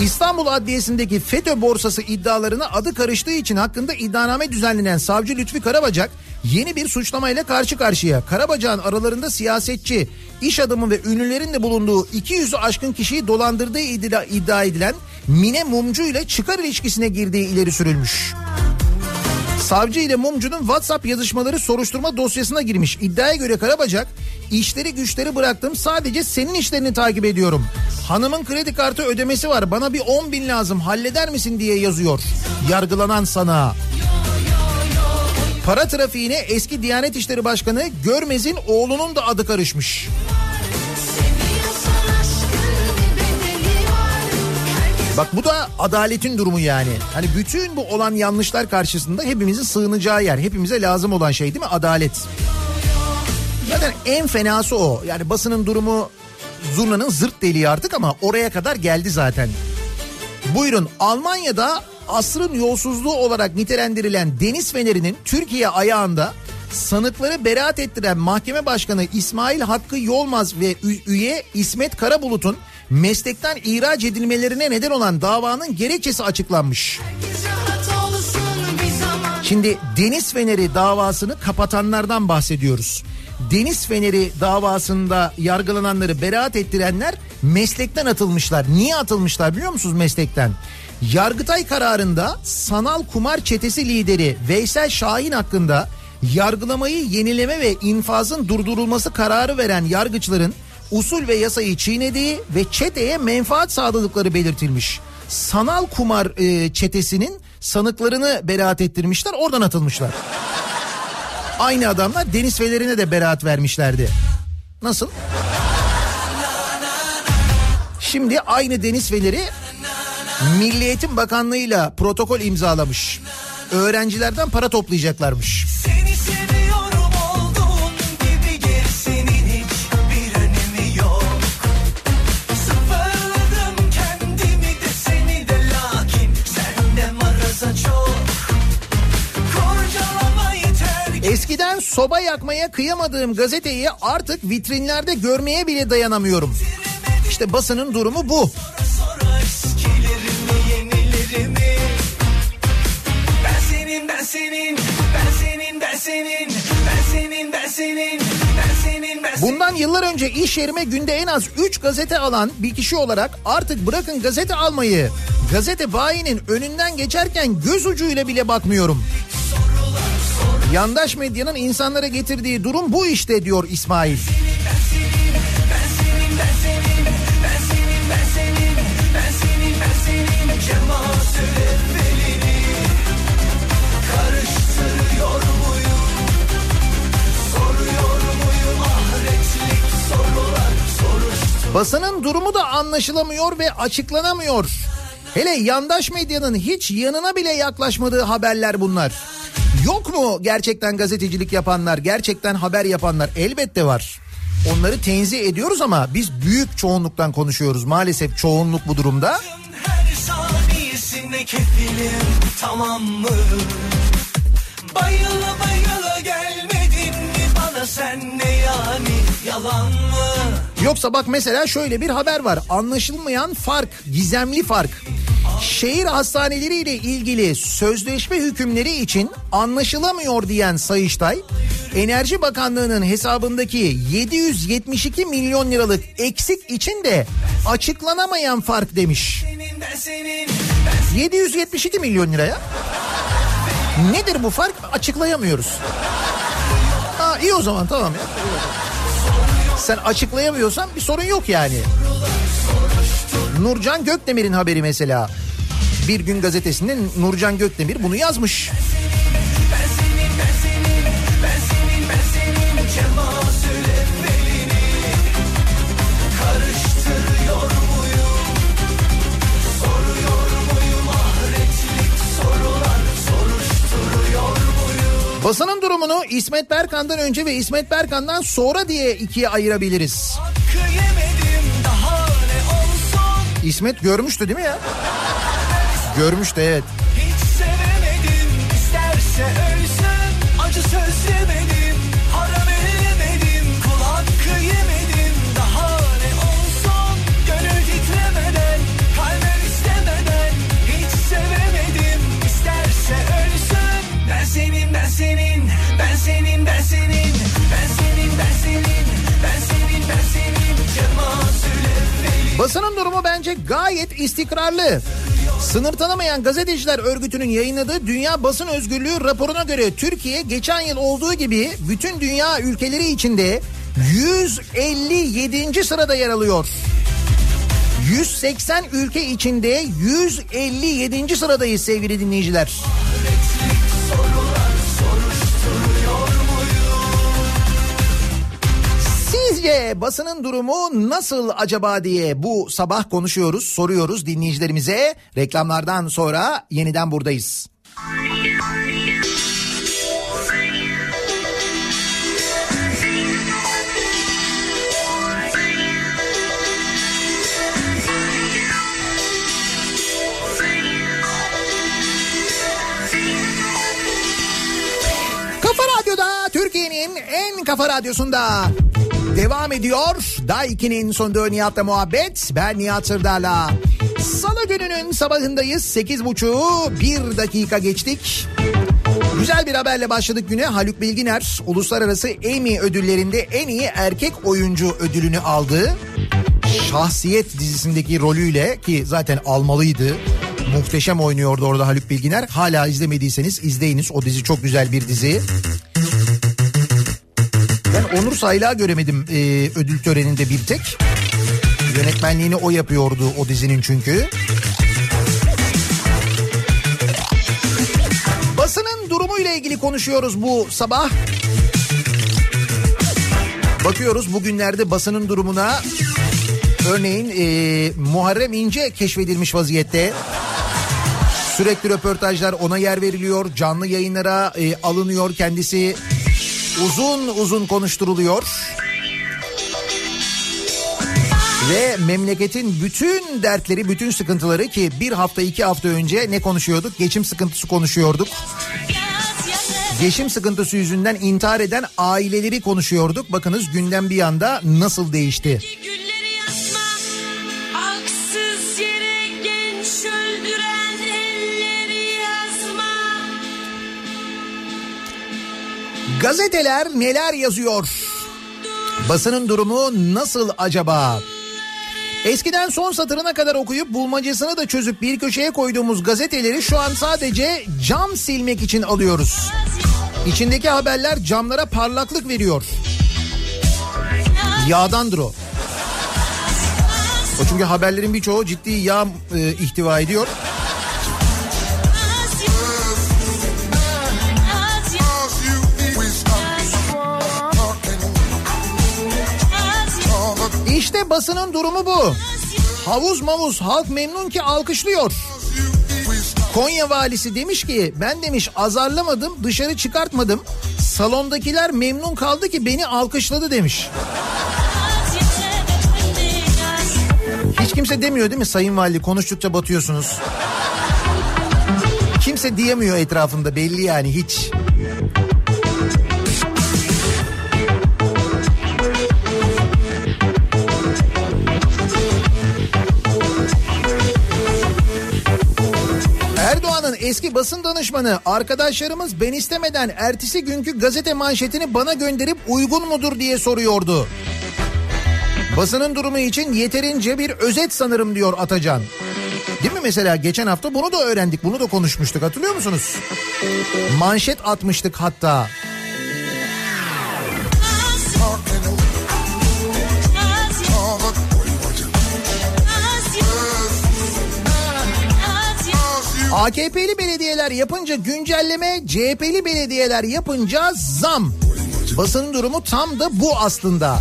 İstanbul Adliyesi'ndeki FETÖ borsası iddialarına adı karıştığı için hakkında iddianame düzenlenen savcı Lütfi Karabacak yeni bir suçlamayla karşı karşıya. Karabacak'ın aralarında siyasetçi, iş adamı ve ünlülerin de bulunduğu 200'ü aşkın kişiyi dolandırdığı iddia, edilen Mine Mumcu ile çıkar ilişkisine girdiği ileri sürülmüş. Savcı ile Mumcu'nun WhatsApp yazışmaları soruşturma dosyasına girmiş. İddiaya göre Karabacak, işleri güçleri bıraktım sadece senin işlerini takip ediyorum. Hanımın kredi kartı ödemesi var bana bir 10 bin lazım halleder misin diye yazıyor. Yargılanan sana. Para trafiğine eski Diyanet İşleri Başkanı Görmez'in oğlunun da adı karışmış. Seviyorsan Bak bu da adaletin durumu yani. Hani bütün bu olan yanlışlar karşısında hepimizin sığınacağı yer. Hepimize lazım olan şey değil mi? Adalet. Zaten en fenası o. Yani basının durumu zurnanın zırt deliği artık ama oraya kadar geldi zaten. Buyurun Almanya'da asrın yolsuzluğu olarak nitelendirilen deniz fenerinin Türkiye ayağında sanıkları beraat ettiren mahkeme başkanı İsmail Hakkı Yolmaz ve üye İsmet Karabulut'un meslekten ihraç edilmelerine neden olan davanın gerekçesi açıklanmış. Şimdi Deniz Feneri davasını kapatanlardan bahsediyoruz. Deniz Feneri davasında yargılananları beraat ettirenler meslekten atılmışlar. Niye atılmışlar biliyor musunuz meslekten? Yargıtay kararında sanal kumar çetesi lideri Veysel Şahin hakkında yargılamayı yenileme ve infazın durdurulması kararı veren yargıçların usul ve yasayı çiğnediği ve çeteye menfaat sağladıkları belirtilmiş. Sanal kumar e, çetesinin sanıklarını beraat ettirmişler oradan atılmışlar. Aynı adamlar Deniz Fener'ine de beraat vermişlerdi. Nasıl? Şimdi aynı Deniz Fener'i Milli Eğitim Bakanlığı'yla protokol imzalamış. Öğrencilerden para toplayacaklarmış. Seni Eskiden soba yakmaya kıyamadığım gazeteyi artık vitrinlerde görmeye bile dayanamıyorum. İşte basının durumu bu. Bundan yıllar önce iş yerime günde en az 3 gazete alan bir kişi olarak artık bırakın gazete almayı. Gazete bayinin önünden geçerken göz ucuyla bile bakmıyorum. Yandaş medyanın insanlara getirdiği durum bu işte diyor İsmail. Basının durumu da anlaşılamıyor ve açıklanamıyor. Hele yandaş medyanın hiç yanına bile yaklaşmadığı haberler bunlar. Yok mu gerçekten gazetecilik yapanlar, gerçekten haber yapanlar? Elbette var. Onları tenzih ediyoruz ama biz büyük çoğunluktan konuşuyoruz. Maalesef çoğunluk bu durumda. her saniyesinde kefilim tamam mı? Bayıla bayıla gelmedin mi bana sen ne yani yalan mı? Yoksa bak mesela şöyle bir haber var. Anlaşılmayan fark, gizemli fark. Şehir hastaneleri ile ilgili sözleşme hükümleri için anlaşılamıyor diyen Sayıştay, Enerji Bakanlığı'nın hesabındaki 772 milyon liralık eksik için de açıklanamayan fark demiş. Senin ben senin 772 milyon liraya. Nedir bu fark? Açıklayamıyoruz. Ha iyi o zaman tamam ya. Sen açıklayamıyorsan bir sorun yok yani. Nurcan Gökdemir'in haberi mesela. Bir gün gazetesinde Nurcan Gökdemir bunu yazmış. Basının durumunu İsmet Berkan'dan önce ve İsmet Berkan'dan sonra diye ikiye ayırabiliriz. Hakkı İsmet görmüştü değil mi ya? Görmüştü evet. Basının durumu bence gayet istikrarlı. Sınır tanımayan gazeteciler örgütünün yayınladığı Dünya Basın Özgürlüğü raporuna göre Türkiye geçen yıl olduğu gibi bütün dünya ülkeleri içinde 157. sırada yer alıyor. 180 ülke içinde 157. sıradayız sevgili dinleyiciler. Sizce basının durumu nasıl acaba diye bu sabah konuşuyoruz, soruyoruz dinleyicilerimize. Reklamlardan sonra yeniden buradayız. Kafa Radyo'da Türkiye'nin en kafa radyosunda devam ediyor. Daha 2'nin sonunda Nihat'la muhabbet. Ben Nihat Sırdar'la. Salı gününün sabahındayız. 8.30'u 1 dakika geçtik. Güzel bir haberle başladık güne. Haluk Bilginer uluslararası Emmy ödüllerinde en iyi erkek oyuncu ödülünü aldı. Şahsiyet dizisindeki rolüyle ki zaten almalıydı. Muhteşem oynuyordu orada Haluk Bilginer. Hala izlemediyseniz izleyiniz. O dizi çok güzel bir dizi. Onur Sayla göremedim e, ödül töreninde bir tek. Yönetmenliğini o yapıyordu o dizinin çünkü. Basının durumuyla ilgili konuşuyoruz bu sabah. Bakıyoruz bugünlerde basının durumuna. Örneğin e, Muharrem İnce keşfedilmiş vaziyette. Sürekli röportajlar ona yer veriliyor. Canlı yayınlara e, alınıyor kendisi. Uzun uzun konuşturuluyor. Ve memleketin bütün dertleri, bütün sıkıntıları ki bir hafta iki hafta önce ne konuşuyorduk? Geçim sıkıntısı konuşuyorduk. Geçim sıkıntısı yüzünden intihar eden aileleri konuşuyorduk. Bakınız gündem bir anda nasıl değişti. Gülleri Gazeteler neler yazıyor? Basının durumu nasıl acaba? Eskiden son satırına kadar okuyup bulmacasını da çözüp bir köşeye koyduğumuz gazeteleri şu an sadece cam silmek için alıyoruz. İçindeki haberler camlara parlaklık veriyor. Yağdandır o. O çünkü haberlerin birçoğu ciddi yağ e, ihtiva ediyor. Basının durumu bu. Havuz mavuz halk memnun ki alkışlıyor. Konya valisi demiş ki ben demiş azarlamadım dışarı çıkartmadım. Salondakiler memnun kaldı ki beni alkışladı demiş. Hiç kimse demiyor değil mi sayın vali konuştukça batıyorsunuz. Kimse diyemiyor etrafında belli yani hiç. Erdoğan'ın eski basın danışmanı arkadaşlarımız ben istemeden ertesi günkü gazete manşetini bana gönderip uygun mudur diye soruyordu. Basının durumu için yeterince bir özet sanırım diyor Atacan. Değil mi mesela geçen hafta bunu da öğrendik bunu da konuşmuştuk hatırlıyor musunuz? Manşet atmıştık hatta. AKP'li belediyeler yapınca güncelleme, CHP'li belediyeler yapınca zam. Basın durumu tam da bu aslında.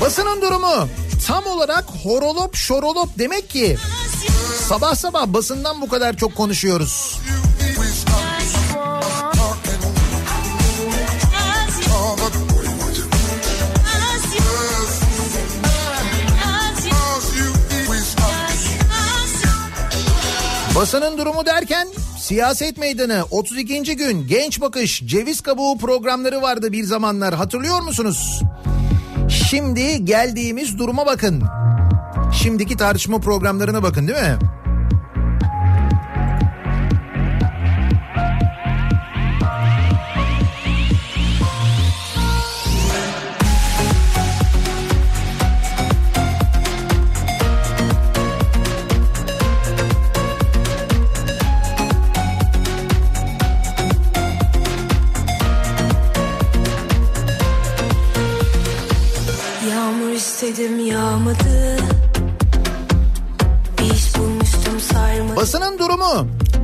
Basının durumu tam olarak horolop şorolop demek ki sabah sabah basından bu kadar çok konuşuyoruz. Basının durumu derken siyaset meydanı 32. gün genç bakış ceviz kabuğu programları vardı bir zamanlar hatırlıyor musunuz? Şimdi geldiğimiz duruma bakın. Şimdiki tartışma programlarına bakın değil mi?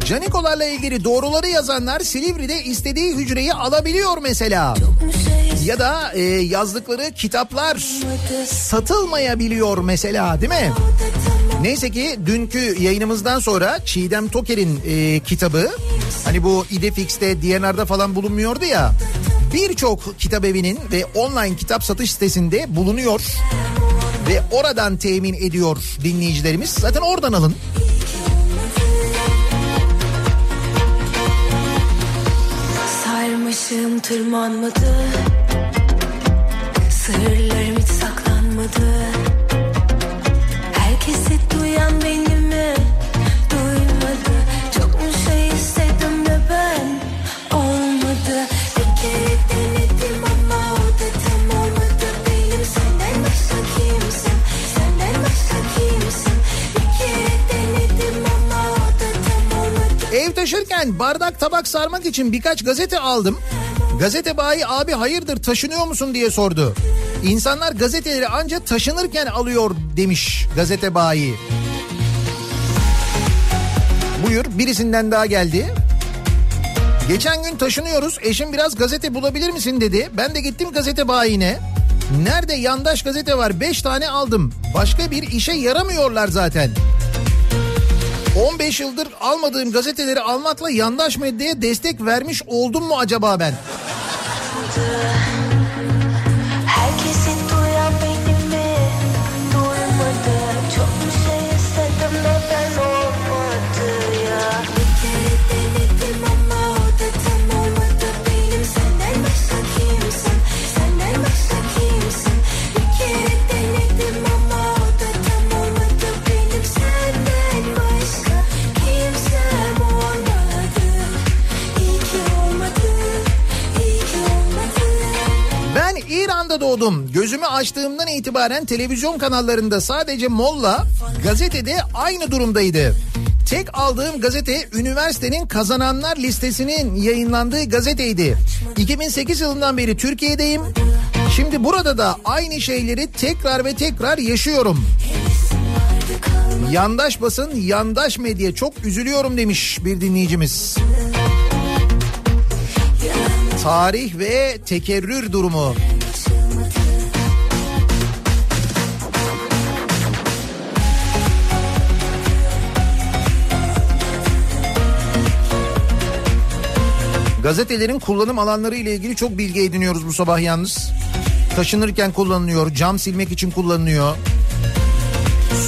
Canikolarla ilgili doğruları yazanlar Silivri'de istediği hücreyi alabiliyor mesela. Ya da e, yazdıkları kitaplar satılmayabiliyor mesela değil mi? Neyse ki dünkü yayınımızdan sonra Çiğdem Toker'in e, kitabı hani bu İdefix'te DNR'da falan bulunmuyordu ya birçok kitap evinin ve online kitap satış sitesinde bulunuyor. Ve oradan temin ediyor dinleyicilerimiz. Zaten oradan alın. Tırmanmadı. Sırlarım hiç saklanmadı. Herkesi duyan beni duymadı. Çok mu şey istedim de ben olmadı. Bir kere denedim ama o da tam olmadı. Benim senden başka kimsin Senden başka kimsin Bir kere denedim ama o da tam olmadı. Ev taşırken bardak tabak sarmak için birkaç gazete aldım. Gazete bayi abi hayırdır taşınıyor musun diye sordu. İnsanlar gazeteleri ancak taşınırken alıyor demiş gazete bayi. Buyur birisinden daha geldi. Geçen gün taşınıyoruz eşim biraz gazete bulabilir misin dedi. Ben de gittim gazete bayine. Nerede yandaş gazete var 5 tane aldım. Başka bir işe yaramıyorlar zaten. 15 yıldır almadığım gazeteleri almakla yandaş medyaya destek vermiş oldum mu acaba ben? Herkesi doğdum. Gözümü açtığımdan itibaren televizyon kanallarında sadece Molla gazetede aynı durumdaydı. Tek aldığım gazete üniversitenin kazananlar listesinin yayınlandığı gazeteydi. 2008 yılından beri Türkiye'deyim. Şimdi burada da aynı şeyleri tekrar ve tekrar yaşıyorum. Yandaş basın, yandaş medya çok üzülüyorum demiş bir dinleyicimiz. Tarih ve tekerrür durumu. Gazetelerin kullanım alanları ile ilgili çok bilgi ediniyoruz bu sabah yalnız. Taşınırken kullanılıyor, cam silmek için kullanılıyor.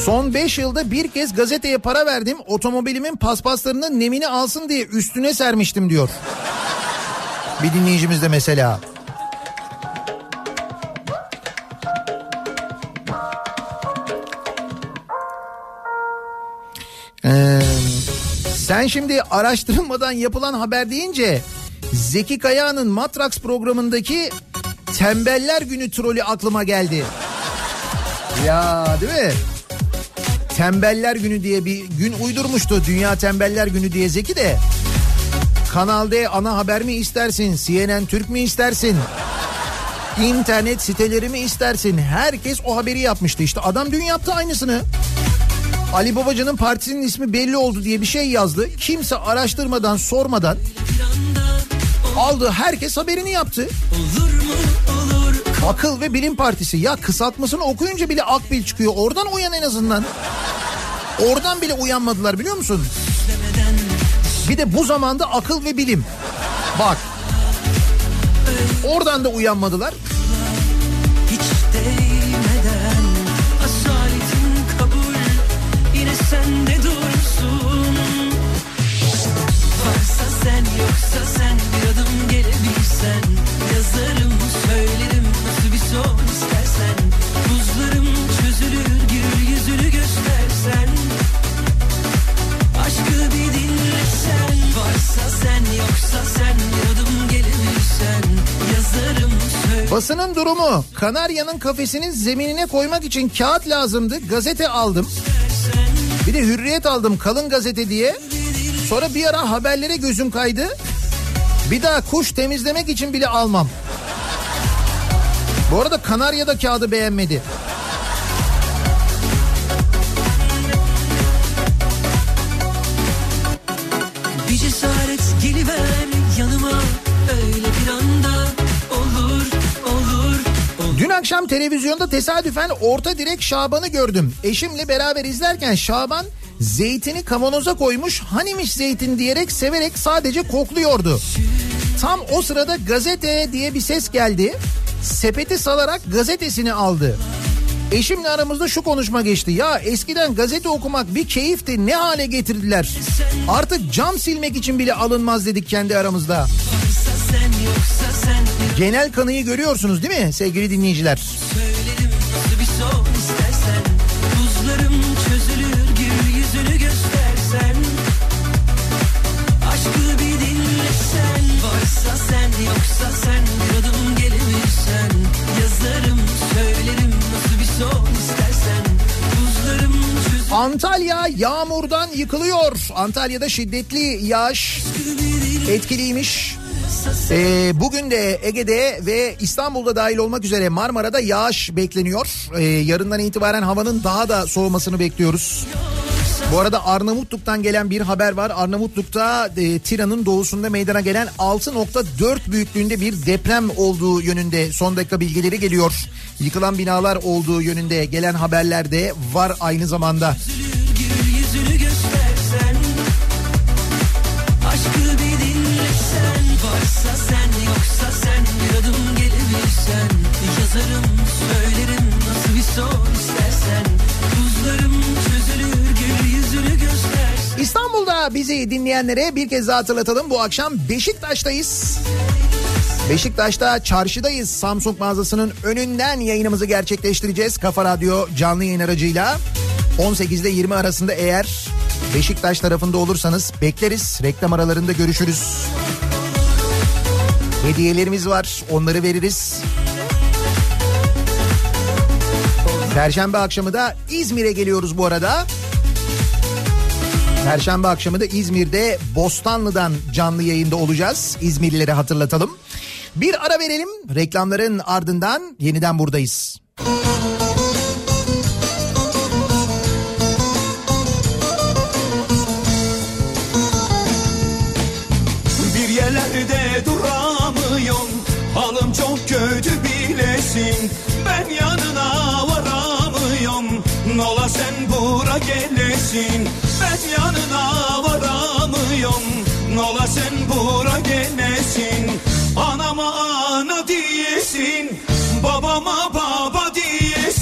Son 5 yılda bir kez gazeteye para verdim. Otomobilimin paspaslarının nemini alsın diye üstüne sermiştim diyor. Bir dinleyicimiz de mesela. Ee, sen şimdi araştırılmadan yapılan haber deyince Zeki Kaya'nın Matrax programındaki Tembeller Günü trolü aklıma geldi. Ya değil mi? Tembeller Günü diye bir gün uydurmuştu. Dünya Tembeller Günü diye Zeki de. Kanal D ana haber mi istersin? CNN Türk mü istersin? İnternet siteleri mi istersin? Herkes o haberi yapmıştı. İşte adam dün yaptı aynısını. Ali Babacan'ın partisinin ismi belli oldu diye bir şey yazdı. Kimse araştırmadan sormadan aldı herkes haberini yaptı. Akıl ve Bilim Partisi ya kısaltmasını okuyunca bile Akbil çıkıyor. Oradan uyan en azından. Oradan bile uyanmadılar biliyor musun? Bir de bu zamanda akıl ve bilim. Bak. Oradan da uyanmadılar. Hiç değmeden asaletin kabul yine sende dursun. Varsa sen yoksa sen gelebilsen yazarım söylerim nasıl bir son istersen buzlarım çözülür gül yüzünü göstersen aşkı bir dinlesen varsa sen yoksa sen bir adım gelebilsen yazarım Basının durumu Kanarya'nın kafesinin zeminine koymak için kağıt lazımdı. Gazete aldım. Bir de hürriyet aldım kalın gazete diye. Sonra bir ara haberlere gözüm kaydı. Bir daha kuş temizlemek için bile almam. Bu arada Kanarya da kağıdı beğenmedi. Bir cesaret geliver yanıma öyle bir anda olur olur. Dün akşam televizyonda tesadüfen orta direk Şaban'ı gördüm. Eşimle beraber izlerken Şaban zeytini kavanoza koymuş hanimiş zeytin diyerek severek sadece kokluyordu. Tam o sırada gazete diye bir ses geldi. Sepeti salarak gazetesini aldı. Eşimle aramızda şu konuşma geçti. Ya eskiden gazete okumak bir keyifti ne hale getirdiler. Artık cam silmek için bile alınmaz dedik kendi aramızda. Genel kanıyı görüyorsunuz değil mi sevgili dinleyiciler? söylerim Antalya yağmurdan yıkılıyor. Antalya'da şiddetli yağış etkiliymiş. Ee, bugün de Ege'de ve İstanbul'da dahil olmak üzere Marmara'da yağış bekleniyor. Ee, yarından itibaren havanın daha da soğumasını bekliyoruz. Bu arada Arnavutluk'tan gelen bir haber var. Arnavutluk'ta e, Tiran'ın doğusunda meydana gelen 6.4 büyüklüğünde bir deprem olduğu yönünde son dakika bilgileri geliyor. Yıkılan binalar olduğu yönünde gelen haberler de var aynı zamanda. Yazarım söylerim nasıl bir son istersen Buzlarım Bizi dinleyenlere bir kez daha hatırlatalım. Bu akşam Beşiktaş'tayız. Beşiktaş'ta çarşıdayız. Samsung mağazasının önünden yayınımızı gerçekleştireceğiz. Kafa Radyo canlı yayın aracıyla. 18 ile 20 arasında eğer Beşiktaş tarafında olursanız bekleriz. Reklam aralarında görüşürüz. Hediyelerimiz var. Onları veririz. Perşembe akşamı da İzmir'e geliyoruz bu arada. Perşembe akşamı da İzmir'de Bostanlı'dan canlı yayında olacağız. İzmirlilere hatırlatalım. Bir ara verelim. Reklamların ardından yeniden buradayız. Bir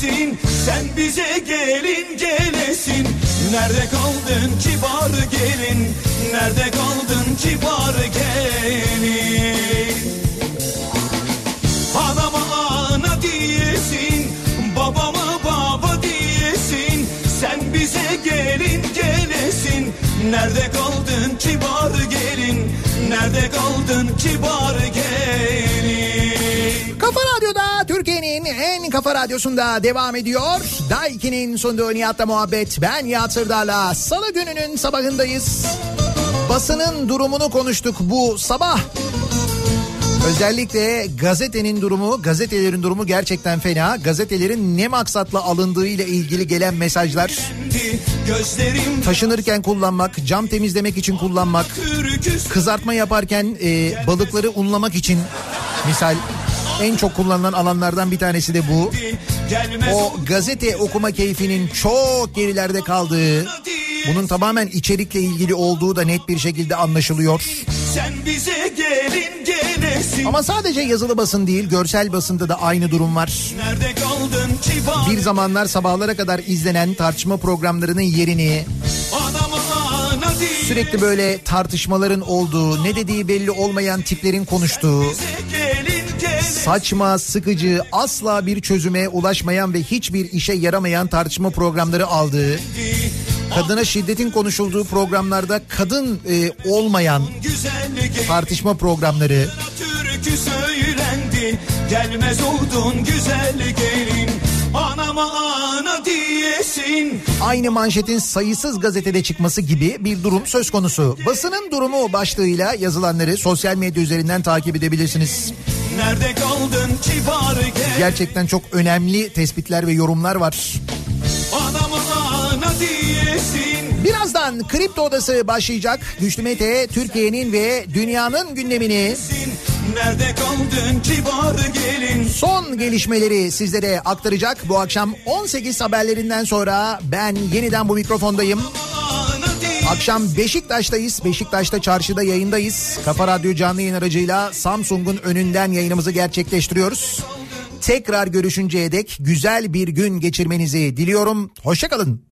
diyesin Sen bize gelin gelesin. Nerede kaldın kibar gelin Nerede kaldın kibar gelin? Anama ana diyesin Babama baba diyesin. Sen bize gelin gelesin. Nerede kaldın kibar gelin Nerede kaldın kibar gelin Kafa Radyo'da Türkiye'nin en kafa radyosunda devam ediyor. Daiki'nin sunduğu Nihat'la muhabbet. Ben Nihat Sırdar'la salı gününün sabahındayız. Basının durumunu konuştuk bu sabah. Özellikle gazetenin durumu, gazetelerin durumu gerçekten fena. Gazetelerin ne maksatla alındığı ile ilgili gelen mesajlar. Taşınırken kullanmak, cam temizlemek için kullanmak, kızartma yaparken e, balıkları unlamak için misal en çok kullanılan alanlardan bir tanesi de bu. O gazete okuma keyfinin çok gerilerde kaldığı, bunun tamamen içerikle ilgili olduğu da net bir şekilde anlaşılıyor. Sen bize gelin gelesin Ama sadece yazılı basın değil, görsel basında da aynı durum var. Bir zamanlar sabahlara kadar izlenen tartışma programlarının yerini sürekli böyle tartışmaların olduğu, ne dediği belli olmayan tiplerin konuştuğu, saçma, sıkıcı, asla bir çözüme ulaşmayan ve hiçbir işe yaramayan tartışma programları aldığı, kadına şiddetin konuşulduğu programlarda kadın e, olmayan tartışma programları, Gelmez oldun güzel gelin Anama ana diyesin aynı manşetin sayısız gazetede çıkması gibi bir durum söz konusu. Basının durumu başlığıyla yazılanları sosyal medya üzerinden takip edebilirsiniz. Nerede kaldın kibar gel Gerçekten çok önemli tespitler ve yorumlar var. Birazdan Kripto Odası başlayacak. Güçlü Mete Türkiye'nin ve dünyanın gündemini Nerede kaldın kibar gelin son gelişmeleri sizlere aktaracak. Bu akşam 18 haberlerinden sonra ben yeniden bu mikrofondayım. Diyesin Akşam Beşiktaş'tayız. Beşiktaş'ta çarşıda yayındayız. Kafa Radyo canlı yayın aracıyla Samsung'un önünden yayınımızı gerçekleştiriyoruz. Tekrar görüşünceye dek güzel bir gün geçirmenizi diliyorum. Hoşçakalın.